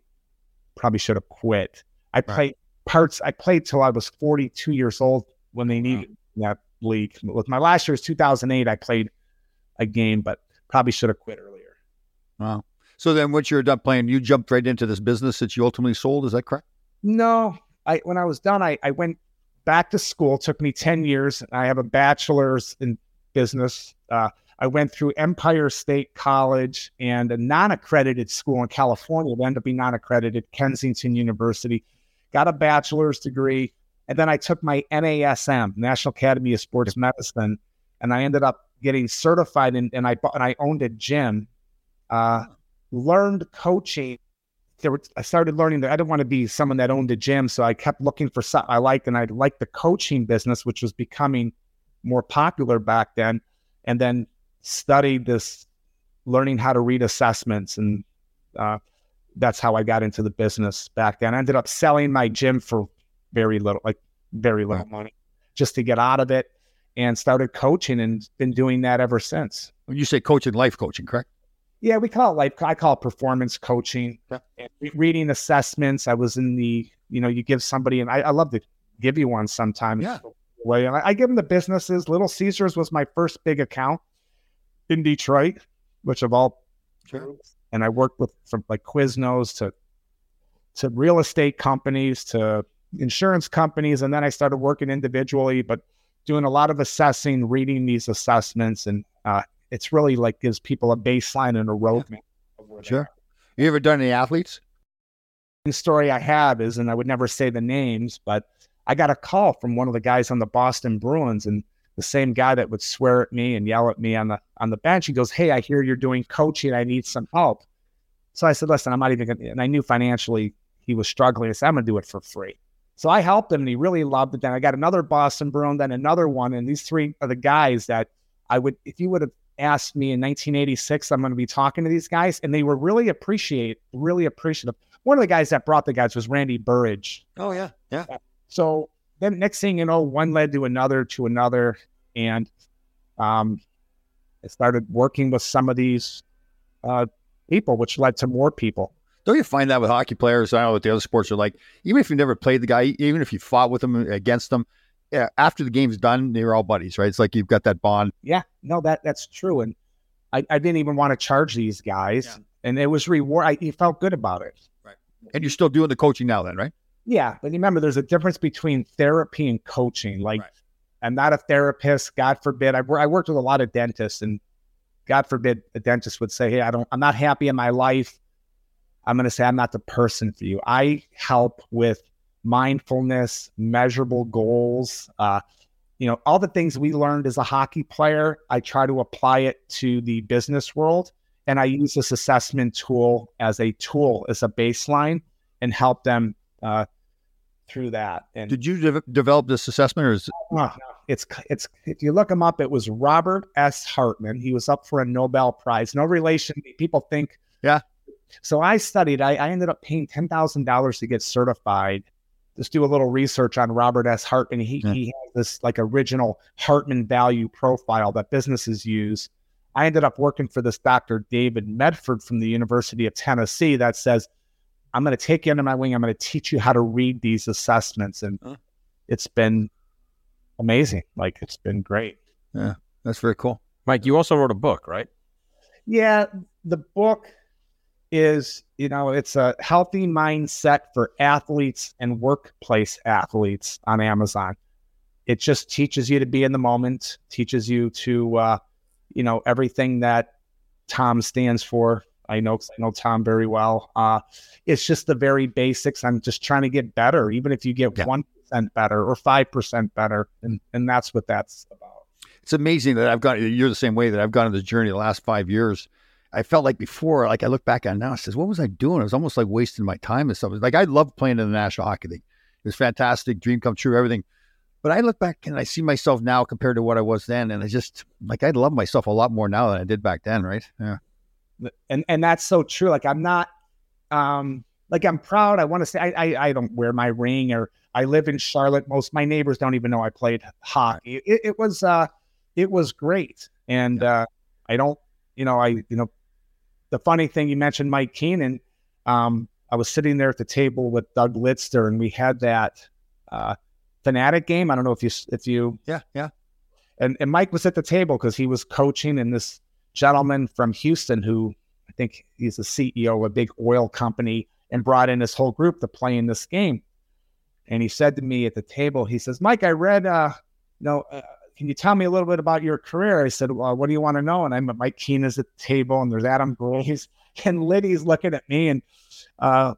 probably should have quit. I played parts, I played till I was 42 years old when they needed that league. With my last year was 2008, I played a game, but probably should have quit earlier. Wow. So then, once you're done playing, you jumped right into this business that you ultimately sold. Is that correct? No, I when I was done, I, I went back to school. It took me 10 years. And I have a bachelor's in business. Uh, I went through Empire State College and a non-accredited school in California. It ended up being non-accredited, Kensington University. Got a bachelor's degree, and then I took my NASM, National Academy of Sports Medicine, and I ended up getting certified. In, and I bought, and I owned a gym. Uh, learned coaching there were, I started learning that I didn't want to be someone that owned a gym. So I kept looking for something I liked and I liked the coaching business, which was becoming more popular back then. And then studied this, learning how to read assessments. And uh, that's how I got into the business back then. I ended up selling my gym for very little, like very little money just to get out of it and started coaching and been doing that ever since. When you say coaching, life coaching, correct? Yeah, we call it like I call it performance coaching. And re- reading assessments. I was in the, you know, you give somebody, and I, I love to give you one sometimes. Yeah. Way I, I give them the businesses. Little Caesars was my first big account in Detroit, which of all, Sure. and I worked with from like Quiznos to to real estate companies to insurance companies, and then I started working individually, but doing a lot of assessing, reading these assessments, and uh, it's really like gives people a baseline and a roadmap. of where they Sure. You ever done any athletes? the story I have is, and I would never say the names, but I got a call from one of the guys on the Boston Bruins, and the same guy that would swear at me and yell at me on the on the bench. He goes, "Hey, I hear you're doing coaching. I need some help." So I said, "Listen, I'm not even." Gonna, and I knew financially he was struggling. I said, "I'm gonna do it for free." So I helped him, and he really loved it. Then I got another Boston Bruin, then another one, and these three are the guys that I would, if you would have asked me in 1986, I'm going to be talking to these guys, and they were really appreciate, really appreciative. One of the guys that brought the guys was Randy Burridge. Oh yeah, yeah. So then next thing you know, one led to another to another, and um, I started working with some of these uh, people, which led to more people. Don't you find that with hockey players? I don't know what the other sports are like. Even if you never played the guy, even if you fought with him uh, against them, yeah, after the game's done, they're all buddies, right? It's like you've got that bond. Yeah, no, that that's true, and I, I didn't even want to charge these guys, and it was reward. I it felt good about it. Right. And you're still doing the coaching now, then, right? Yeah, but remember, there's a difference between therapy and coaching. Like, I'm not a therapist. God forbid. I, wor- I worked with a lot of dentists, and God forbid a dentist would say, "Hey, I don't. I'm not happy in my life." I'm going to say, "I'm not the person for you." I help with mindfulness, measurable goals. Uh, you know, all the things we learned as a hockey player. I try to apply it to the business world, and I use this assessment tool as a tool, as a baseline, and help them uh, through that. And Did you de- develop this assessment, or is Oh, it's it's if you look him up, it was Robert S. Hartman. He was up for a Nobel Prize. No relation. People think. Yeah. So I studied. I, I ended up paying ten thousand dollars to get certified. Just do a little research on Robert S. Hartman. He Yeah. he has this like original Hartman value profile that businesses use. I ended up working for this Dr. David Mefford from the University of Tennessee that says, I'm going to take you under my wing. I'm going to teach you how to read these assessments. And Huh. it's been amazing. Like it's been great. yeah, that's very cool. Mike, you also wrote a book, right? Yeah. The book is, you know, it's a healthy mindset for athletes and workplace athletes on Amazon. It just teaches you to be in the moment, teaches you to, uh, you know, everything that Tom stands for. I know, I know Tom very well. Uh, it's just the very basics. I'm just trying to get better, even if you get Yeah. one percent better or five percent better, and and that's what that's about. It's amazing that I've got You're the same way that I've gone on this journey the last five years, I felt like before, like I look back on it now, I says, what was I doing? It was almost like wasting my time and stuff. Like I loved playing in the National Hockey League. It was fantastic, dream come true, everything. But I look back and I see myself now compared to what I was then, and I just like I love myself a lot more now than I did back then, right? Yeah. And and that's so true. Like I'm not um like I'm proud. I want to say I, I, I don't wear my ring or I live in Charlotte. Most my neighbors don't even know I played hockey. It, it was uh it was great. And uh I don't you know, I you know the funny thing you mentioned Mike Keenan. Um I was sitting there at the table with Doug Lidster and we had that uh fanatic game. I don't know if you if you Yeah, yeah. And and Mike was at the table because he was coaching and this gentleman from Houston who I think he's the CEO of a big oil company and brought in this whole group to play in this game. And he said to me at the table, he says, Mike, I read, uh, you know, uh, can you tell me a little bit about your career? I said, well, what do you want to know? And I'm Mike Keenan's at the table and there's Adam Graves <laughs> and Liddy's looking at me and, uh,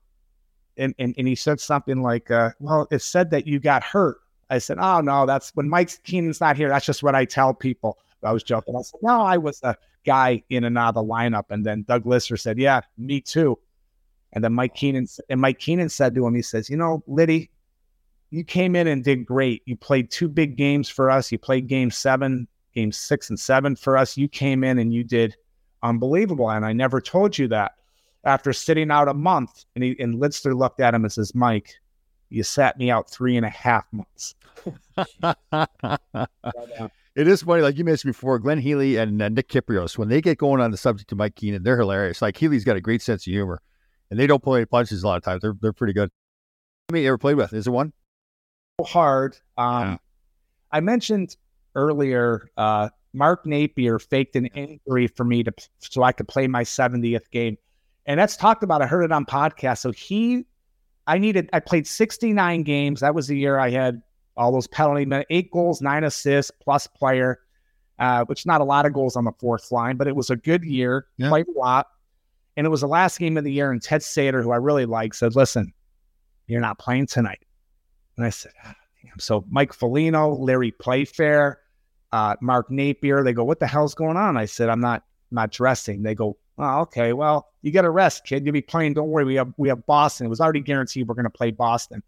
and, and, and he said something like, uh, well, it said that you got hurt. I said, oh, no, that's when Mike Keenan's not here. That's just what I tell people. I was joking. I said, no, I was a guy in and out of the lineup. And then Doug Lidster said, yeah, me too. And then Mike Keenan and Mike Keenan said to him, he says, you know, Liddy, you came in and did great. You played two big games for us. You played game seven, game six and seven for us. You came in and you did unbelievable. And I never told you that. After sitting out a month, and he and Lidster looked at him and says, Mike, you sat me out three and a half months. <laughs> <laughs> it is funny, like you mentioned before, Glenn Healy and uh, Nick Kypreos, when they get going on the subject of Mike Keenan, they're hilarious. Like Healy's got a great sense of humor, and they don't pull any punches a lot of times. They're they're pretty good. How many you ever played with? Is there one? Hard. Um, yeah. I mentioned earlier, uh, Mark Napier faked an injury for me to so I could play my 70th game, and that's talked about. I heard it on podcast. So he, I needed. I played 69 games. That was the year I had all those penalty minutes, eight goals, nine assists, plus player, uh, which not a lot of goals on the fourth line, but it was a good year. Yeah. Played a lot. And it was the last game of the year. And Ted Sator, who I really like, said, Listen, you're not playing tonight. And I said, ah, damn. So Mike Foligno, Larry Playfair, uh, Mark Napier, they go, What the hell's going on? I said, I'm not not dressing. They go, Oh, okay. Well, you got to rest, kid. You'll be playing. Don't worry. We have we have Boston. It was already guaranteed we're going to play Boston.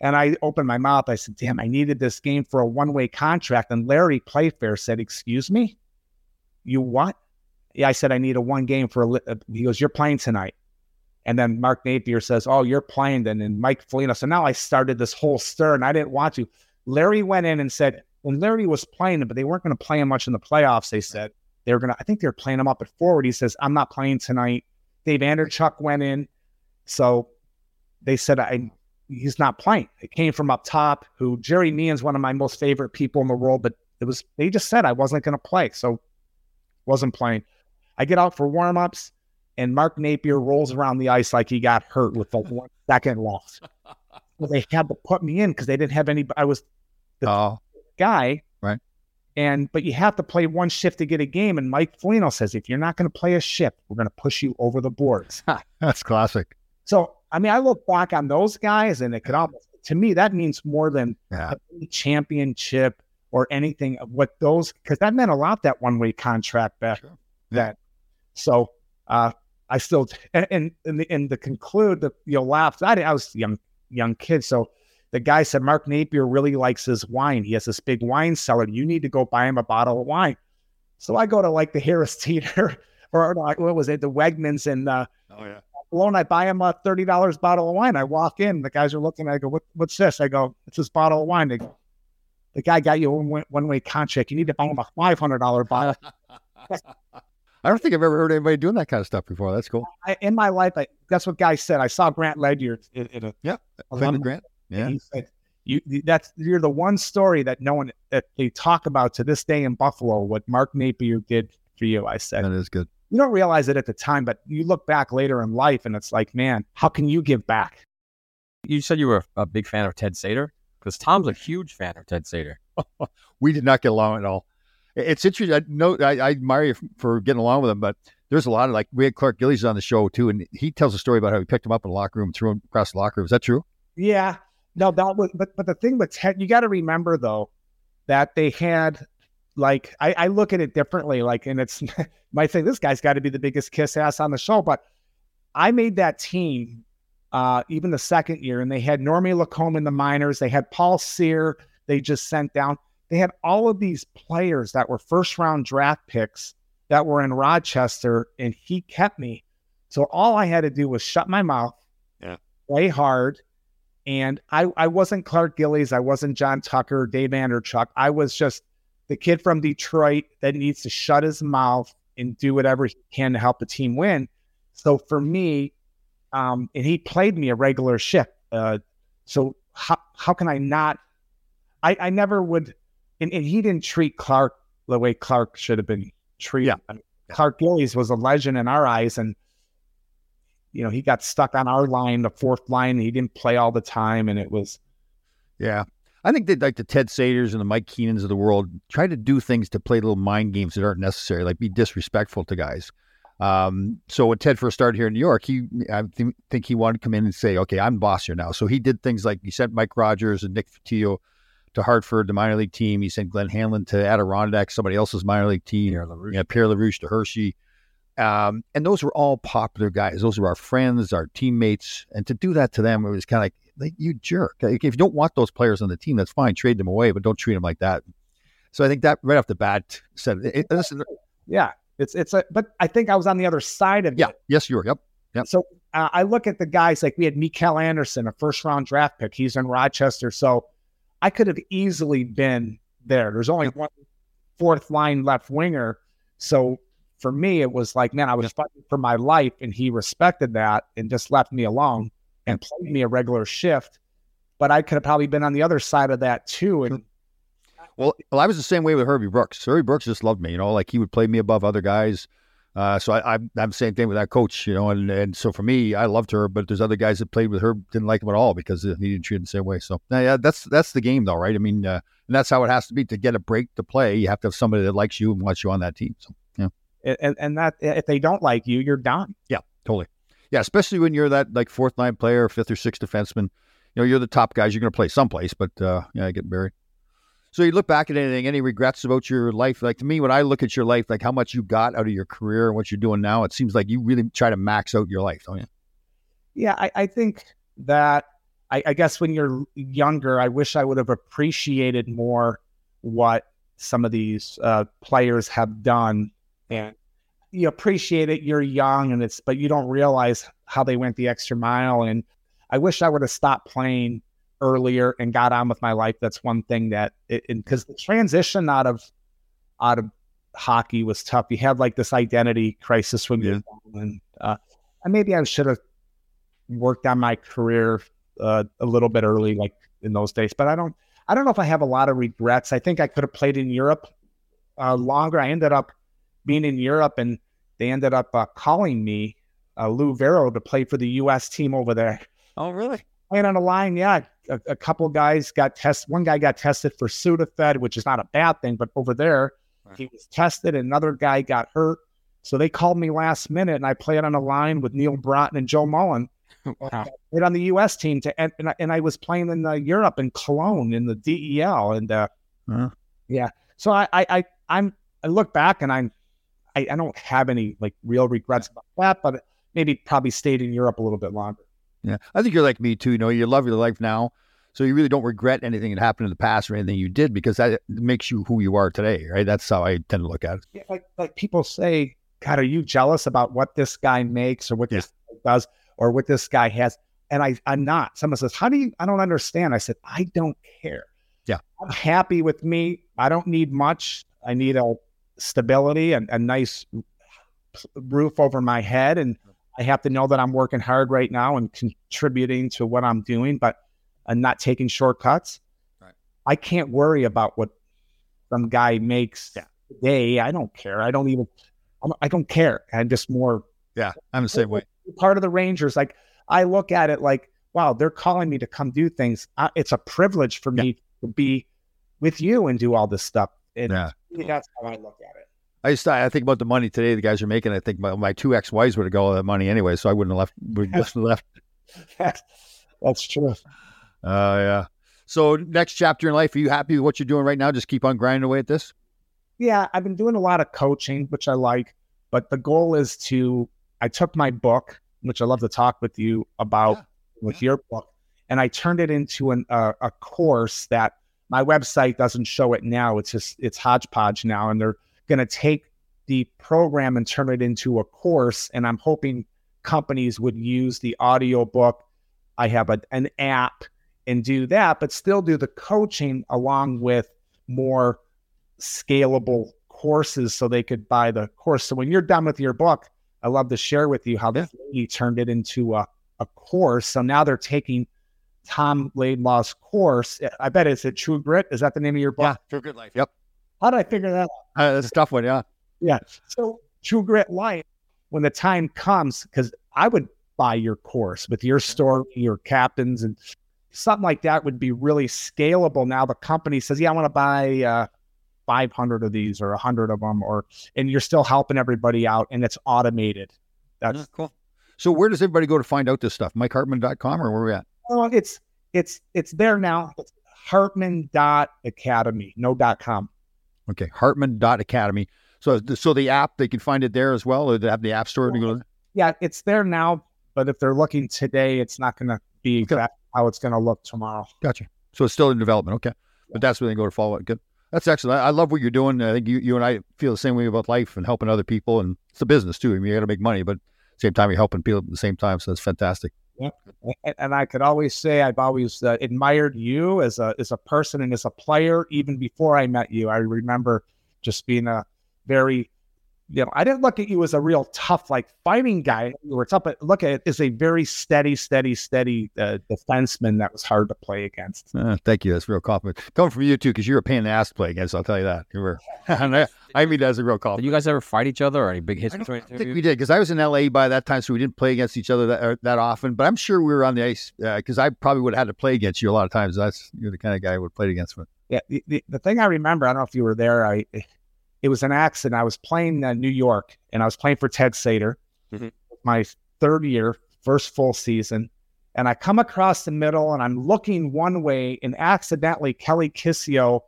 And I opened my mouth. I said, damn, I needed this game for a one way contract. And Larry Playfair said, Excuse me? You what? Yeah, I said, I need a one game for a. Li-. Uh, he goes, You're playing tonight. And then Mark Napier says, Oh, you're playing then. And Mike Foligno. So now I started this whole stir and I didn't want to. Larry went in and said, when Larry was playing, but they weren't going to play him much in the playoffs, they said they were going to, I think they're playing him up at forward. He says, I'm not playing tonight. Dave Andreychuk went in. So they said, I, he's not playing. It came from up top. Who Gerry Meehan's one of my most favorite people in the world, but it was they just said I wasn't going to play, so wasn't playing. I get out for warmups, and Mark Napier rolls around the ice like he got hurt with the <laughs> one second loss. well, they had to put me in because they didn't have any. I was the oh. guy, right? And but you have to play one shift to get a game. And Mike Foligno says if you're not going to play a shift, we're going to push you over the boards. <laughs> That's classic. So I mean, I look back on those guys, and it could almost to me that means more than yeah. a championship or anything of what those because that meant a lot that one way contract back sure. then. So uh, I still and and the, and to conclude the you'll laugh. I, I was young young kid, so the guy said Mark Napier really likes his wine. He has this big wine cellar. You need to go buy him a bottle of wine. So I go to like the Harris <laughs> Teeter or what was it, the Wegmans and uh, oh yeah alone. I buy him a thirty dollars bottle of wine. I walk in, the guys are looking. I go, what, "What's this?" I go, "It's this bottle of wine." They go, "The guy got you a one, one way contract. You need to buy him a five hundred dollar bottle." <laughs> I don't think I've ever heard anybody doing that kind of stuff before. That's cool. I, in my life, I, that's what guys said. I saw Grant Ledyard in, in a yeah, Grant. Yeah, he said, "You that's you're the one story that no one that they talk about to this day in Buffalo. What Mark Napier did for you." I said, "That is good." you don't realize it at the time, but you look back later in life and it's like, man, how can you give back? You said you were a big fan of Ted Sator because Tom's a huge fan of Ted Sator. <laughs> we did not get along at all. It's interesting. I know I, I, admire you for getting along with him, but there's a lot of like we had Clark Gillies on the show too, and he tells a story about how he picked him up in the locker room, threw him across the locker room. Is that true? Yeah. No, that was. But but the thing with Ted, you got to remember though that they had like I, I look at it differently. Like, and it's <laughs> my thing. this guy's got to be the biggest kiss ass on the show, but I made that team uh, even the second year, and they had Normie Lacombe in the minors. They had Paul Cyr. They just sent down. They had all of these players that were first round draft picks that were in Rochester, and he kept me. So all I had to do was shut my mouth, yeah. play hard, and I I wasn't Clark Gillies, I wasn't John Tucker, Dave Andreychuk. I was just the kid from Detroit that needs to shut his mouth and do whatever he can to help the team win. So for me, um, and he played me a regular shift. Uh, so how how can I not? I I never would, and, and he didn't treat Clark the way Clark should have been treated. Yeah. I mean, Clark Gillies was a legend in our eyes, and you know he got stuck on our line, the fourth line. He didn't play all the time, and it was yeah. I think that like the Ted Sators and the Mike Keenans of the world try to do things to play little mind games that aren't necessary, like be disrespectful to guys. Um, so when Ted first started here in New York, he I th- think he wanted to come in and say, "Okay, I'm boss here now." So he did things like he sent Mike Rogers and Nick Fotiu to Hartford, the minor league team. He sent Glenn Hanlon to Adirondack, somebody else's minor league team. Pierre Larouche, yeah, Pierre Larouche to Hershey. Um, and those were all popular guys. Those were our friends, our teammates. And to do that to them, it was kind of like, like, you jerk. Like, if you don't want those players on the team, that's fine. Trade them away, but don't treat them like that. So I think that right off the bat said, it, listen, yeah, it's it's a. But I think I was on the other side of yeah, it. yes, you were. Yep. Yep. So uh, I look at the guys like we had Mikael Andersson, a first round draft pick. He's in Rochester, so I could have easily been there. There's only one fourth line left winger, so for me it was like, man, I was fighting for my life, and he respected that and just left me alone and played me a regular shift. But I could have probably been on the other side of that too, and Well, well, I was the same way with Herbie Brooks. Herbie Brooks just loved me, you know, like he would play me above other guys. Uh, so I, I'm, I'm the same thing with that coach, you know, and, and so for me, I loved her, but there's other guys that played with her didn't like him at all because he didn't treat him the same way. So yeah, that's that's the game though, right? I mean, uh, and that's how it has to be to get a break to play. You have to have somebody that likes you and wants you on that team. So yeah, and and that if they don't like you, you're done. yeah, totally. Yeah, especially when you're that like fourth line player, fifth or sixth defenseman. You know, you're the top guys. You're going to play someplace, but uh, yeah, get buried. So you look back at anything, any regrets about your life? Like to me, when I look at your life, like how much you got out of your career and what you're doing now, it seems like you really try to max out your life, don't you? Yeah, I, I think that I, I guess when you're younger, I wish I would have appreciated more what some of these uh, players have done, and you appreciate it. You're young, and it's but you don't realize how they went the extra mile. And I wish I would have stopped playing earlier and got on with my life. That's one thing that because the transition out of out of hockey was tough. You had like this identity crisis when you're and uh, and maybe I should have worked on my career uh, a little bit early, like in those days. But I don't, I don't know if I have a lot of regrets. I think I could have played in Europe uh, longer. I ended up being in Europe, and they ended up uh, calling me, uh, Lou Vairo, to play for the U.S. team over there. Oh, really? Playing on the line, yeah. A, a couple guys got tested. One guy got tested for Sudafed, which is not a bad thing, but over there, he was tested. Another guy got hurt. So they called me last minute, and I played on a line with Neal Broten and Joe Mullen. <laughs> Wow. Played on the U.S. team to, and, and, I, and I was playing in uh, Europe in Cologne in the DEL, and uh, Huh. yeah. So I, I, I, I'm, I look back and I'm, I, I don't have any like real regrets about that, but maybe probably stayed in Europe a little bit longer. Yeah, I think you're like me too. You know, you love your life now, so you really don't regret anything that happened in the past or anything you did because that makes you who you are today, right? That's how I tend to look at it. Yeah, like like people say, God, are you jealous about what this guy makes or what this guy does or what this guy has? And I, I'm not. Someone says, How do you I don't understand. I said, I don't care. Yeah. I'm happy with me. I don't need much. I need a stability and a nice roof over my head. And I have to know that I'm working hard right now and contributing to what I'm doing, but I'm not taking shortcuts. Right. I can't worry about what some guy makes today. I don't care. I don't even, I'm, I don't care. I'm just more Yeah, I'm the same way. part of the Rangers. Like I look at it like, wow, they're calling me to come do things. I, it's a privilege for me to be with you and do all this stuff. And Yeah. that's how I look at it. I just I think about the money today the guys are making. I think my, my two ex wives would have got all that money anyway, so I wouldn't have left. Would <laughs> have left. That's, true. Uh, yeah. So next chapter in life, are you happy with what you're doing right now? Just keep on grinding away at this. yeah, I've been doing a lot of coaching, which I like, but the goal is to. I took my book, which I love to talk with you about Yeah. <gasps> with your book, and I turned it into an, uh, a course that my website doesn't show it now. It's just it's hodgepodge now, and they're going to take the program and turn it into a course. And I'm hoping companies would use the audio book. I have a, an app and do that, but still do the coaching along with more scalable courses so they could buy the course. So when you're done with your book, I love to share with you how this lady turned it into a, a course. So now they're taking Tom Laidlaw's course. I bet it's a True Grit. Is that the name of your book? Yeah, True Good Life. Yep. How did I figure that out? Uh, that's a tough one. Yeah. Yeah. So True Grit Life, when the time comes, because I would buy your course with your story, your captains, and something like that would be really scalable. Now the company says, "Yeah, I want to buy uh, 500 of these or 100 of them," or and you're still helping everybody out, and it's automated. That's Yeah, cool. So where does everybody go to find out this stuff? MikeHartman.com or where are we at? oh, it's it's it's there now. It's Hartman dot Academy, no dot com. Okay. Hartman.academy. So, so the app, they can find it there as well, or they have the app store to go. Yeah, it's there now, but if they're looking today, it's not going to be exactly how it's going to look tomorrow. Gotcha. So it's still in development. Okay. But that's where they go to follow it. Good. That's excellent. I I love what you're doing. I think you, you and I feel the same way about life and helping other people. And it's a business too. I mean, you got to make money, but same time, you're helping people at the same time. So that's fantastic. And, and I could always say I've always uh, admired you as a as a person and as a player even before I met you. I remember just being a very you know, I didn't look at you as a real tough, like fighting guy. You were tough, but look at it as a very steady, steady, steady uh, defenseman that was hard to play against. Uh, thank you. That's real compliment. Coming from you too, because you're a pain in the ass to play against. I'll tell you that. You were. <laughs> I, I mean that as a real Did compliment. you guys ever fight each other or any big hits I, don't, I the two think we did because I was in LA by that time, so we didn't play against each other that, uh, that often. But I'm sure we were on the ice because I probably would have had to play against you a lot of times. That's you're the kind of guy I would have played against. But Yeah, the, the, the thing I remember, I don't know if you were there. I it was an accident. I was playing uh, New York, and I was playing for Ted Sator, Mhm. my third year, first full season. And I come across the middle, and I'm looking one way, and accidentally Kelly Kisio,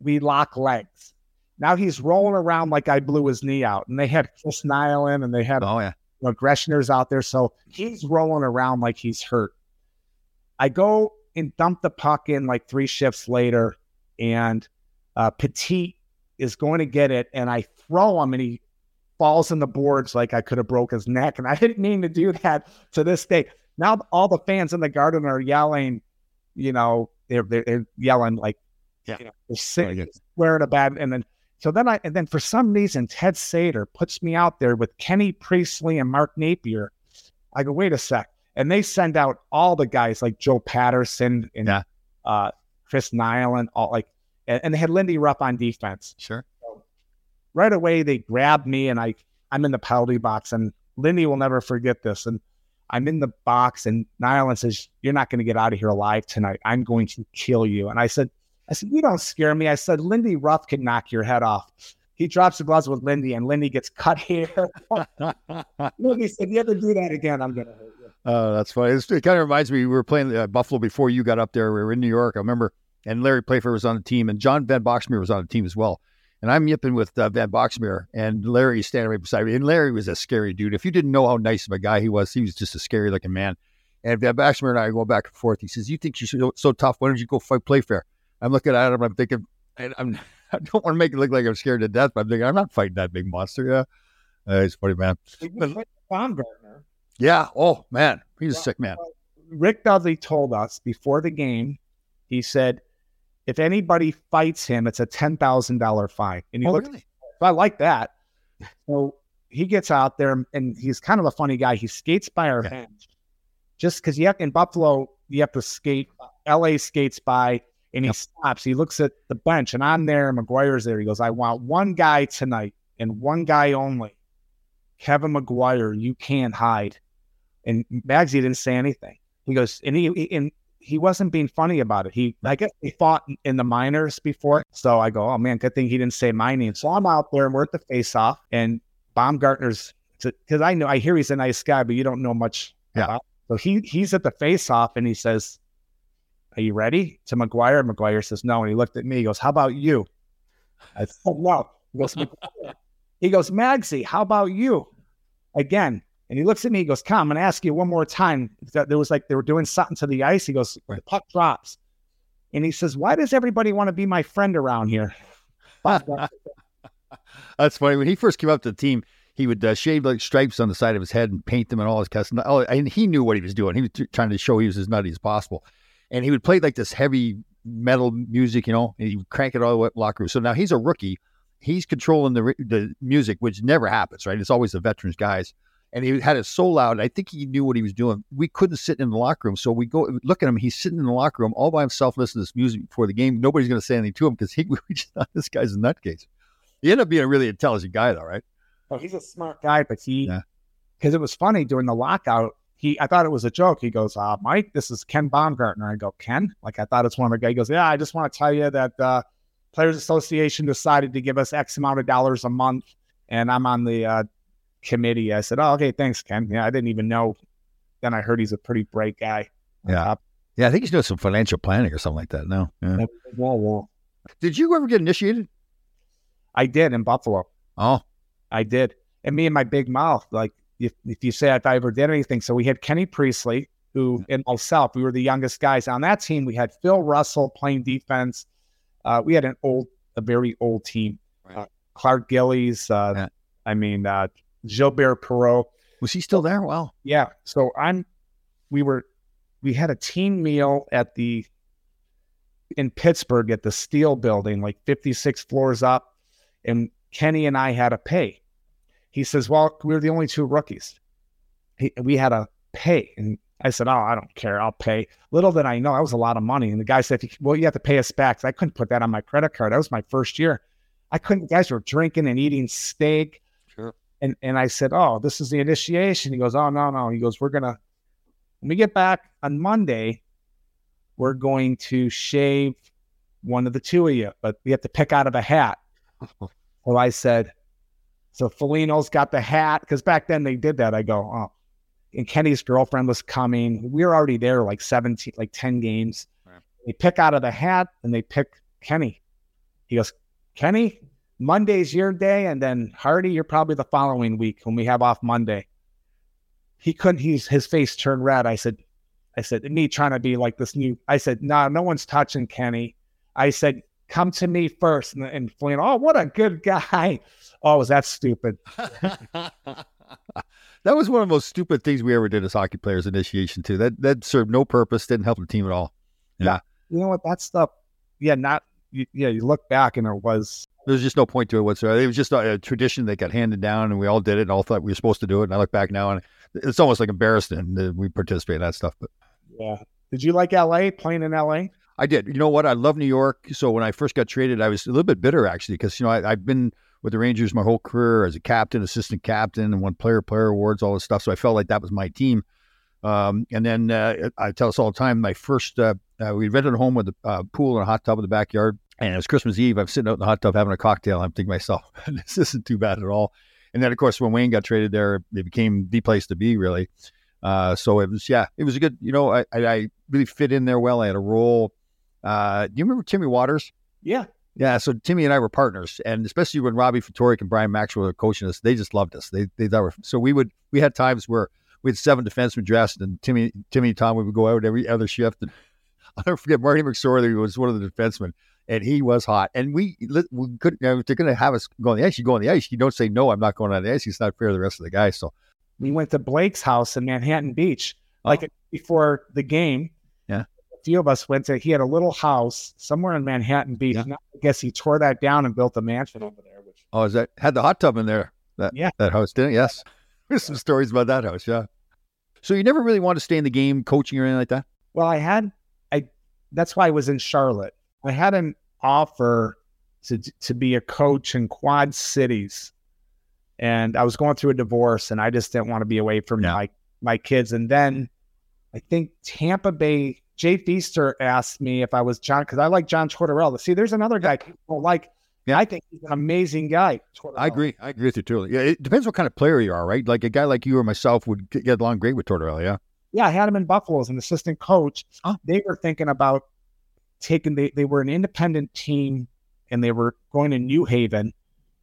we lock legs. Now he's rolling around like I blew his knee out, and they had Chris Nilan, and they had oh yeah, you know, Greschner's out there. So he's rolling around like he's hurt. I go and dump the puck in like three shifts later, and uh, Petit is going to get it, and I throw him, and he falls in the boards like I could have broke his neck, and I didn't mean to do that. To this day, now all the fans in the garden are yelling, you know, they're they're, they're yelling like, Yeah. you know, they're sick, get it. swearing about, and then so then I and then for some reason Ted Sator puts me out there with Kenny Priestlay and Mark Napier. I go, wait a sec. And they send out all the guys like Joe Paterson and Yeah. uh, Chris Nilan, all like and, and they had Lindy Ruff on defense. sure. Right away they grabbed me and I I'm in the penalty box and Lindy will never forget this. And I'm in the box and Nilan says, You're not going to get out of here alive tonight. I'm going to kill you. And I said, I said, You don't scare me. I said, Lindy Ruff can knock your head off. He drops the gloves with Lindy and Lindy gets cut here. <laughs> Lindy said, You ever do that again, I'm going to hurt you. Oh, that's funny. It's, it kind of reminds me. We were playing uh, Buffalo before you got up there. We were in New York. I remember, and Larry Playfair was on the team, and John Van Boxmeer was on the team as well. And I'm yipping with uh, Van Boxmeer, and Larry's standing right beside me. And Larry was a scary dude. If you didn't know how nice of a guy he was, he was just a scary looking man. And Van Boxmeer and I go back and forth. He says, "You think you're so, so tough? Why don't you go fight Playfair?" I'm looking at him. I'm thinking, and I'm, <laughs> I don't want to make it look like I'm scared to death, but I'm thinking I'm not fighting that big monster. Yeah, uh, he's funny man. Baumgartner. Yeah. Oh man, he's a sick man. Rick Dudley told us before the game, he said, if anybody fights him, it's a ten thousand dollar fine. And you Oh, look, really? I like that. So he gets out there and he's kind of a funny guy. He skates by our Yeah. bench. Just because you have in Buffalo, you have to skate. LA skates by and he Yep. stops. He looks at the bench and I'm there. Maguire's there. He goes, I want one guy tonight and one guy only. Kevin Maguire, you can't hide. And Magsy didn't say anything. He goes, and he, he- and he wasn't being funny about it. He, I guess, he fought in the minors before. So I go, oh man, good thing he didn't say my name. So I'm out there and we're at the face off, and Baumgartner's because I know I hear he's a nice guy, but you don't know much. Yeah. about- So he he's at the face off and he says, "Are you ready?" To Maguire. Maguire says no, and he looked at me. He goes, "How about you?" I said no. He goes, he goes, Magsy, how about you? Again. And he looks at me, he goes, Come, I'm gonna ask you one more time. There was like they were doing something to the ice. He goes, The puck drops. And he says, Why does everybody want to be my friend around here? <laughs> That's funny. When he first came up to the team, he would uh, shave like stripes on the side of his head and paint them and all his custom. Oh, and he knew what he was doing. He was t- trying to show he was as nutty as possible. And he would play like this heavy metal music, you know, and he would crank it all the way up the locker room. So now he's a rookie. He's controlling the the music, which never happens, right? It's always the veterans guys. And he had it so loud. I think he knew what he was doing. We couldn't sit in the locker room. So we go look at him. He's sitting in the locker room all by himself, listening to this music before the game. Nobody's going to say anything to him because he <laughs> we just thought this guy's a nutcase. He ended up being a really intelligent guy, though, right? Oh, he's a smart guy, but he, because yeah. it was funny during the lockout. He, I thought it was a joke. He goes, uh, Mike, this is Ken Baumgartner. I go, Ken? Like, I thought it's one of the guys. He goes, Yeah, I just want to tell you that uh, Players Association decided to give us X amount of dollars a month, and I'm on the uh, committee. I said, Oh, okay, thanks, Ken. Yeah, I didn't even know. Then I heard he's a pretty bright guy. Yeah. yeah, I think he's doing some financial planning or something like that No, Yeah. Did you ever get initiated? I did in Buffalo. Oh, I did. And me and my big mouth, like if, if you say if I ever did anything. So we had Kenny Priestlay, who and myself, we were the youngest guys on that team. We had Phil Russell playing defense. Uh, we had an old, a very old team. Right. Uh, Clark Gillies. Uh, yeah. I mean, uh, Gilbert Perreault. Was he still there? Well, Yeah. So I'm, we were, we had a team meal at the, in Pittsburgh at the Steel Building, like 56 floors up. And Kenny and I had to pay. He says, Well, we were the only two rookies. He, we had to pay. And I said, Oh, I don't care. I'll pay. Little did I know that was a lot of money. And the guy said, Well, you have to pay us back. I couldn't put that on my credit card. That was my first year. I couldn't, guys were drinking and eating steak. And, and I said, Oh, this is the initiation. He goes, Oh, no, no. He goes, We're going to, when we get back on Monday, we're going to shave one of the two of you, but we have to pick out of a hat. <laughs> Well, I said, so Foligno's got the hat because back then they did that. I go, oh, and Kenny's girlfriend was coming. We were already there like 17, like 10 games. Right. They pick out of the hat and they pick Kenny. He goes, Kenny, Monday's your day. And then Hardy, you're probably the following week when we have off Monday. He couldn't, he's, his face turned red. I said, I said, me trying to be like this new, I said, no, nah, no one's touching Kenny. I said, come to me first. And, and Flynn, oh, what a good guy. Oh, was that stupid? <laughs> that was one of the most stupid things we ever did as hockey players initiation too. That that served no purpose, didn't help the team at all. Yeah. You know what? That stuff, yeah, not, you, yeah, you look back and it was. There's just no point to it whatsoever. It was just a, a, tradition that got handed down and we all did it and all thought we were supposed to do it. And I look back now and it's almost like embarrassing that we participate in that stuff. But yeah. Did you like LA, playing in LA? I did. You know what? I love New York. So when I first got traded, I was a little bit bitter actually because, you know, I, I've been with the Rangers my whole career as a captain, assistant captain, and won player player awards, all this stuff. So I felt like that was my team. Um, and then uh, I tell us all the time, my first, uh, uh, we rented a home with a uh, pool and a hot tub in the backyard. And it was Christmas Eve. I'm sitting out in the hot tub having a cocktail. I'm thinking to myself, <laughs> this isn't too bad at all. And then, of course, when Wayne got traded there, it became the place to be, really. Uh, so it was, yeah, it was a good, you know, I, I really fit in there well. I had a role. Uh, do you remember Timmy Watters? Yeah. Yeah, so Timmy and I were partners, and especially when Robbie Ftorek and Brian Maxwell were coaching us, they just loved us. They they thought were, so we would we had times where we had seven defensemen dressed, and Timmy Timmy and Tom we would go out every other shift. And <laughs> I'll never forget Marty McSorley was one of the defensemen, and he was hot. And we we couldn't. You know, if they're going to have us go on the ice, you go on the ice. You don't say no. I'm not going on the ice. It's not fair to the rest of the guys. So we went to Blake's house in Manhattan Beach, oh. like oh. before the game Yeah, a few of us went to. He had a little house somewhere in Manhattan Beach. Yeah. I guess he tore that down and built a mansion over there. Which oh, is that had the hot tub in there? That yeah, that house didn't. Yes, <laughs> there's some stories about that house. Yeah. So you never really wanted to stay in the game, coaching or anything like that. Well, I had. That's why I was in Charlotte. I had an offer to to be a coach in Quad Cities, and I was going through a divorce, and I just didn't want to be away from yeah. my my kids. And then I think Tampa Bay Jay Feaster asked me if I was John because I like John Tortorella. See, there's another guy people like. Yeah. I think he's an amazing guy. Tortorella. I agree. I agree with you too. Yeah, it depends what kind of player you are, right? Like a guy like you or myself would get along great with Tortorella. Yeah. Yeah, I had him in Buffalo as an assistant coach. Oh. They were thinking about taking. They they were an independent team, and they were going to New Haven.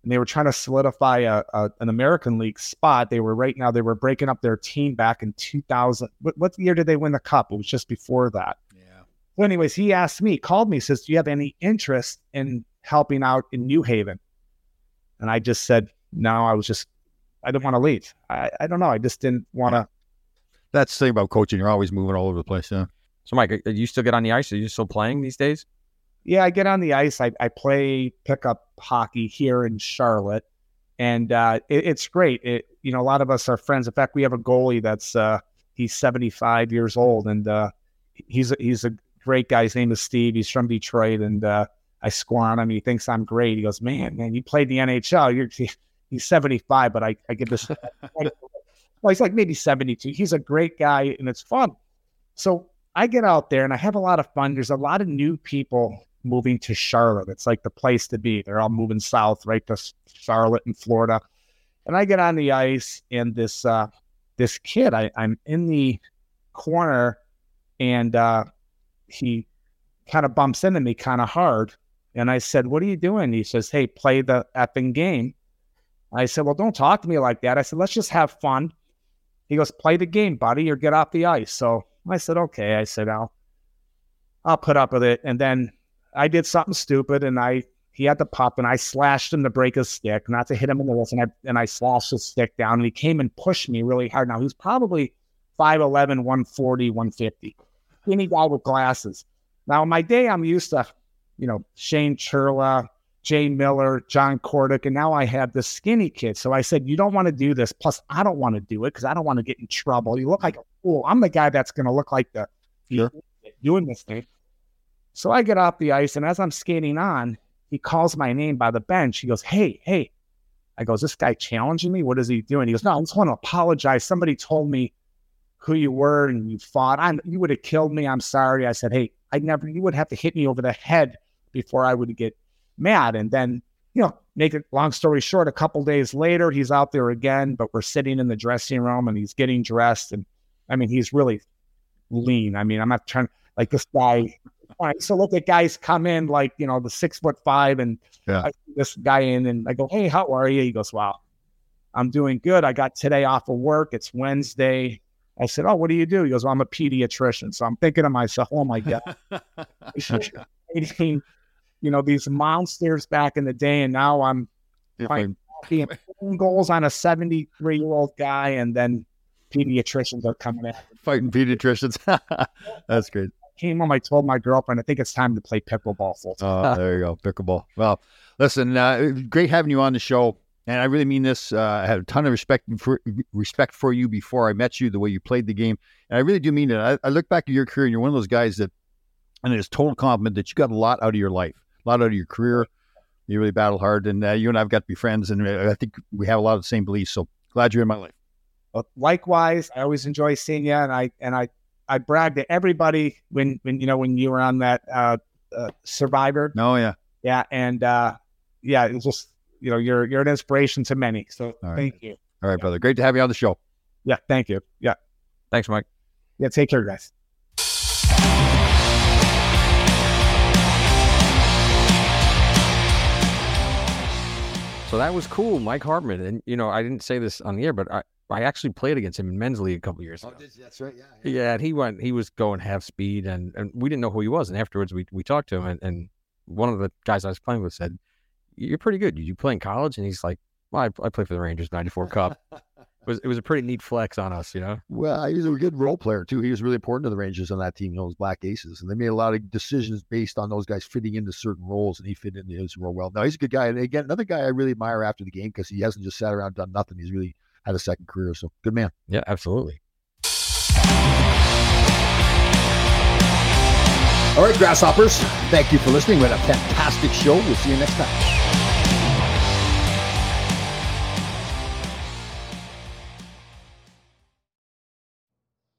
and they were trying to solidify a, a, an American League spot. They were right now they were breaking up their team back in 2000. What, what year did they win the cup? It was just before that. Yeah. So, anyways, he asked me, called me, says, "Do you have any interest in helping out in New Haven?" And I just said, "No." I was just, I didn't want to leave. I, I don't know. I just didn't want to. That's the thing about coaching. You're always moving all over the place. Yeah. So, Mike, are you still get on the ice? Are you still playing these days? Yeah, I get on the ice. I, I play pickup hockey here in Charlotte, and uh, it, it's great. It, you know, a lot of us are friends. In fact, we have a goalie that's uh, he's 75 years old, and uh, he's a, he's a great guy. His name is Steve. He's from Detroit, and uh, I score on him. He thinks I'm great. He goes, "Man, man, you played the NHL. You're <laughs> he's 75, but I I give this." <laughs> well, he's like maybe 72. He's a great guy, and it's fun. So I get out there and I have a lot of fun. There's a lot of new people moving to Charlotte. It's like the place to be. They're all moving south, right to Charlotte in Florida. And I get on the ice, and this uh, this kid, I, I'm in the corner, and uh, he kind of bumps into me kind of hard. And I said, "What are you doing?" He says, "Hey, play the effing game." I said, "Well, don't talk to me like that." I said, "Let's just have fun." He goes, "Play the game, buddy, or get off the ice." So I said, "Okay." I said, "I'll I'll put up with it." And then I did something stupid and I he had the pup and I slashed him to break his stick, not to hit him in the wrist, and I and I slashed his stick down and he came and pushed me really hard. Now he's probably 5'11, 140, 150. Skinny guy with glasses. Now in my day, I'm used to, you know, Shane Churla, Jay Miller, John Kordic, and now I have the skinny kid. So I said, You don't want to do this. Plus, I don't want to do it because I don't want to get in trouble. You look like a fool. I'm the guy that's going to look like the Sure. doing this thing. So I get off the ice, and as I'm skating on, he calls my name by the bench. He goes, Hey, hey. I goes, This guy challenging me? What is he doing? He goes, No, I just want to apologize. Somebody told me who you were and you fought. I'm, you would have killed me. I'm sorry. I said, Hey, I never, you would have to hit me over the head before I would get mad. And then, you know, make it long story short, a couple days later, he's out there again, but we're sitting in the dressing room and he's getting dressed. And I mean, he's really lean. I mean, I'm not trying like this guy. All right, so look at guys come in like you know the six foot five, and Yeah. I this guy in, and I go, "Hey, how are you?" He goes, "Wow, I'm doing good. I got today off of work. It's Wednesday." I said, "Oh, what do you do?" He goes, well, "I'm a pediatrician." So I'm thinking to myself, "Oh my god." <laughs> eating, you know, these monsters back in the day, and now I'm Fine. <laughs> Goals on a 73 year old guy, and then pediatricians are coming in. fighting pediatricians. <laughs> That's great. Came home, I told my girlfriend, I think it's time to play pickleball full time. Oh, there you go, pickleball. Well, listen, uh, great having you on the show, and I really mean this. Uh, I had a ton of respect for respect for you before I met you, the way you played the game, and I really do mean it. I, I look back at your career, and you're one of those guys that, and it's total compliment that you got a lot out of your life, a lot out of your career. You really battle hard, and uh, you and I've got to be friends, and uh, I think we have a lot of the same beliefs. So glad you're in my life. But likewise, I always enjoy seeing you, and I and I I brag to everybody when when you know when you were on that uh, uh, Survivor, No, yeah, yeah, and uh, yeah, it's just you know you're you're an inspiration to many. So All right. thank you. all right, brother. Great to have you on the show. Yeah, thank you. Yeah, Thanks, Mike. yeah. Take care, guys. So that was cool, Mike Hartman. And you know, I didn't say this on the air, but I, I actually played against him in men's league a couple years oh, ago. that's right. Yeah, Yeah. and he went. He was going half speed, and, and we didn't know who he was. And afterwards, we we talked to him, and, and one of the guys I was playing with said, "You're pretty good. Did you play in college?" And he's like, "Well, I, I played for the Rangers '94 Cup." <laughs> It was it was a pretty neat flex on us, you know. Well, he was a good role player too. He was really important to the Rangers on that team, you know, those Black Aces, and they made a lot of decisions based on those guys fitting into certain roles, and he fit into his role well. Now he's a good guy, and again, another guy I really admire after the game because he hasn't just sat around and done nothing. He's really had a second career, so good man. Yeah, absolutely. All right, grasshoppers, thank you for listening. We had a fantastic show. We'll see you next time.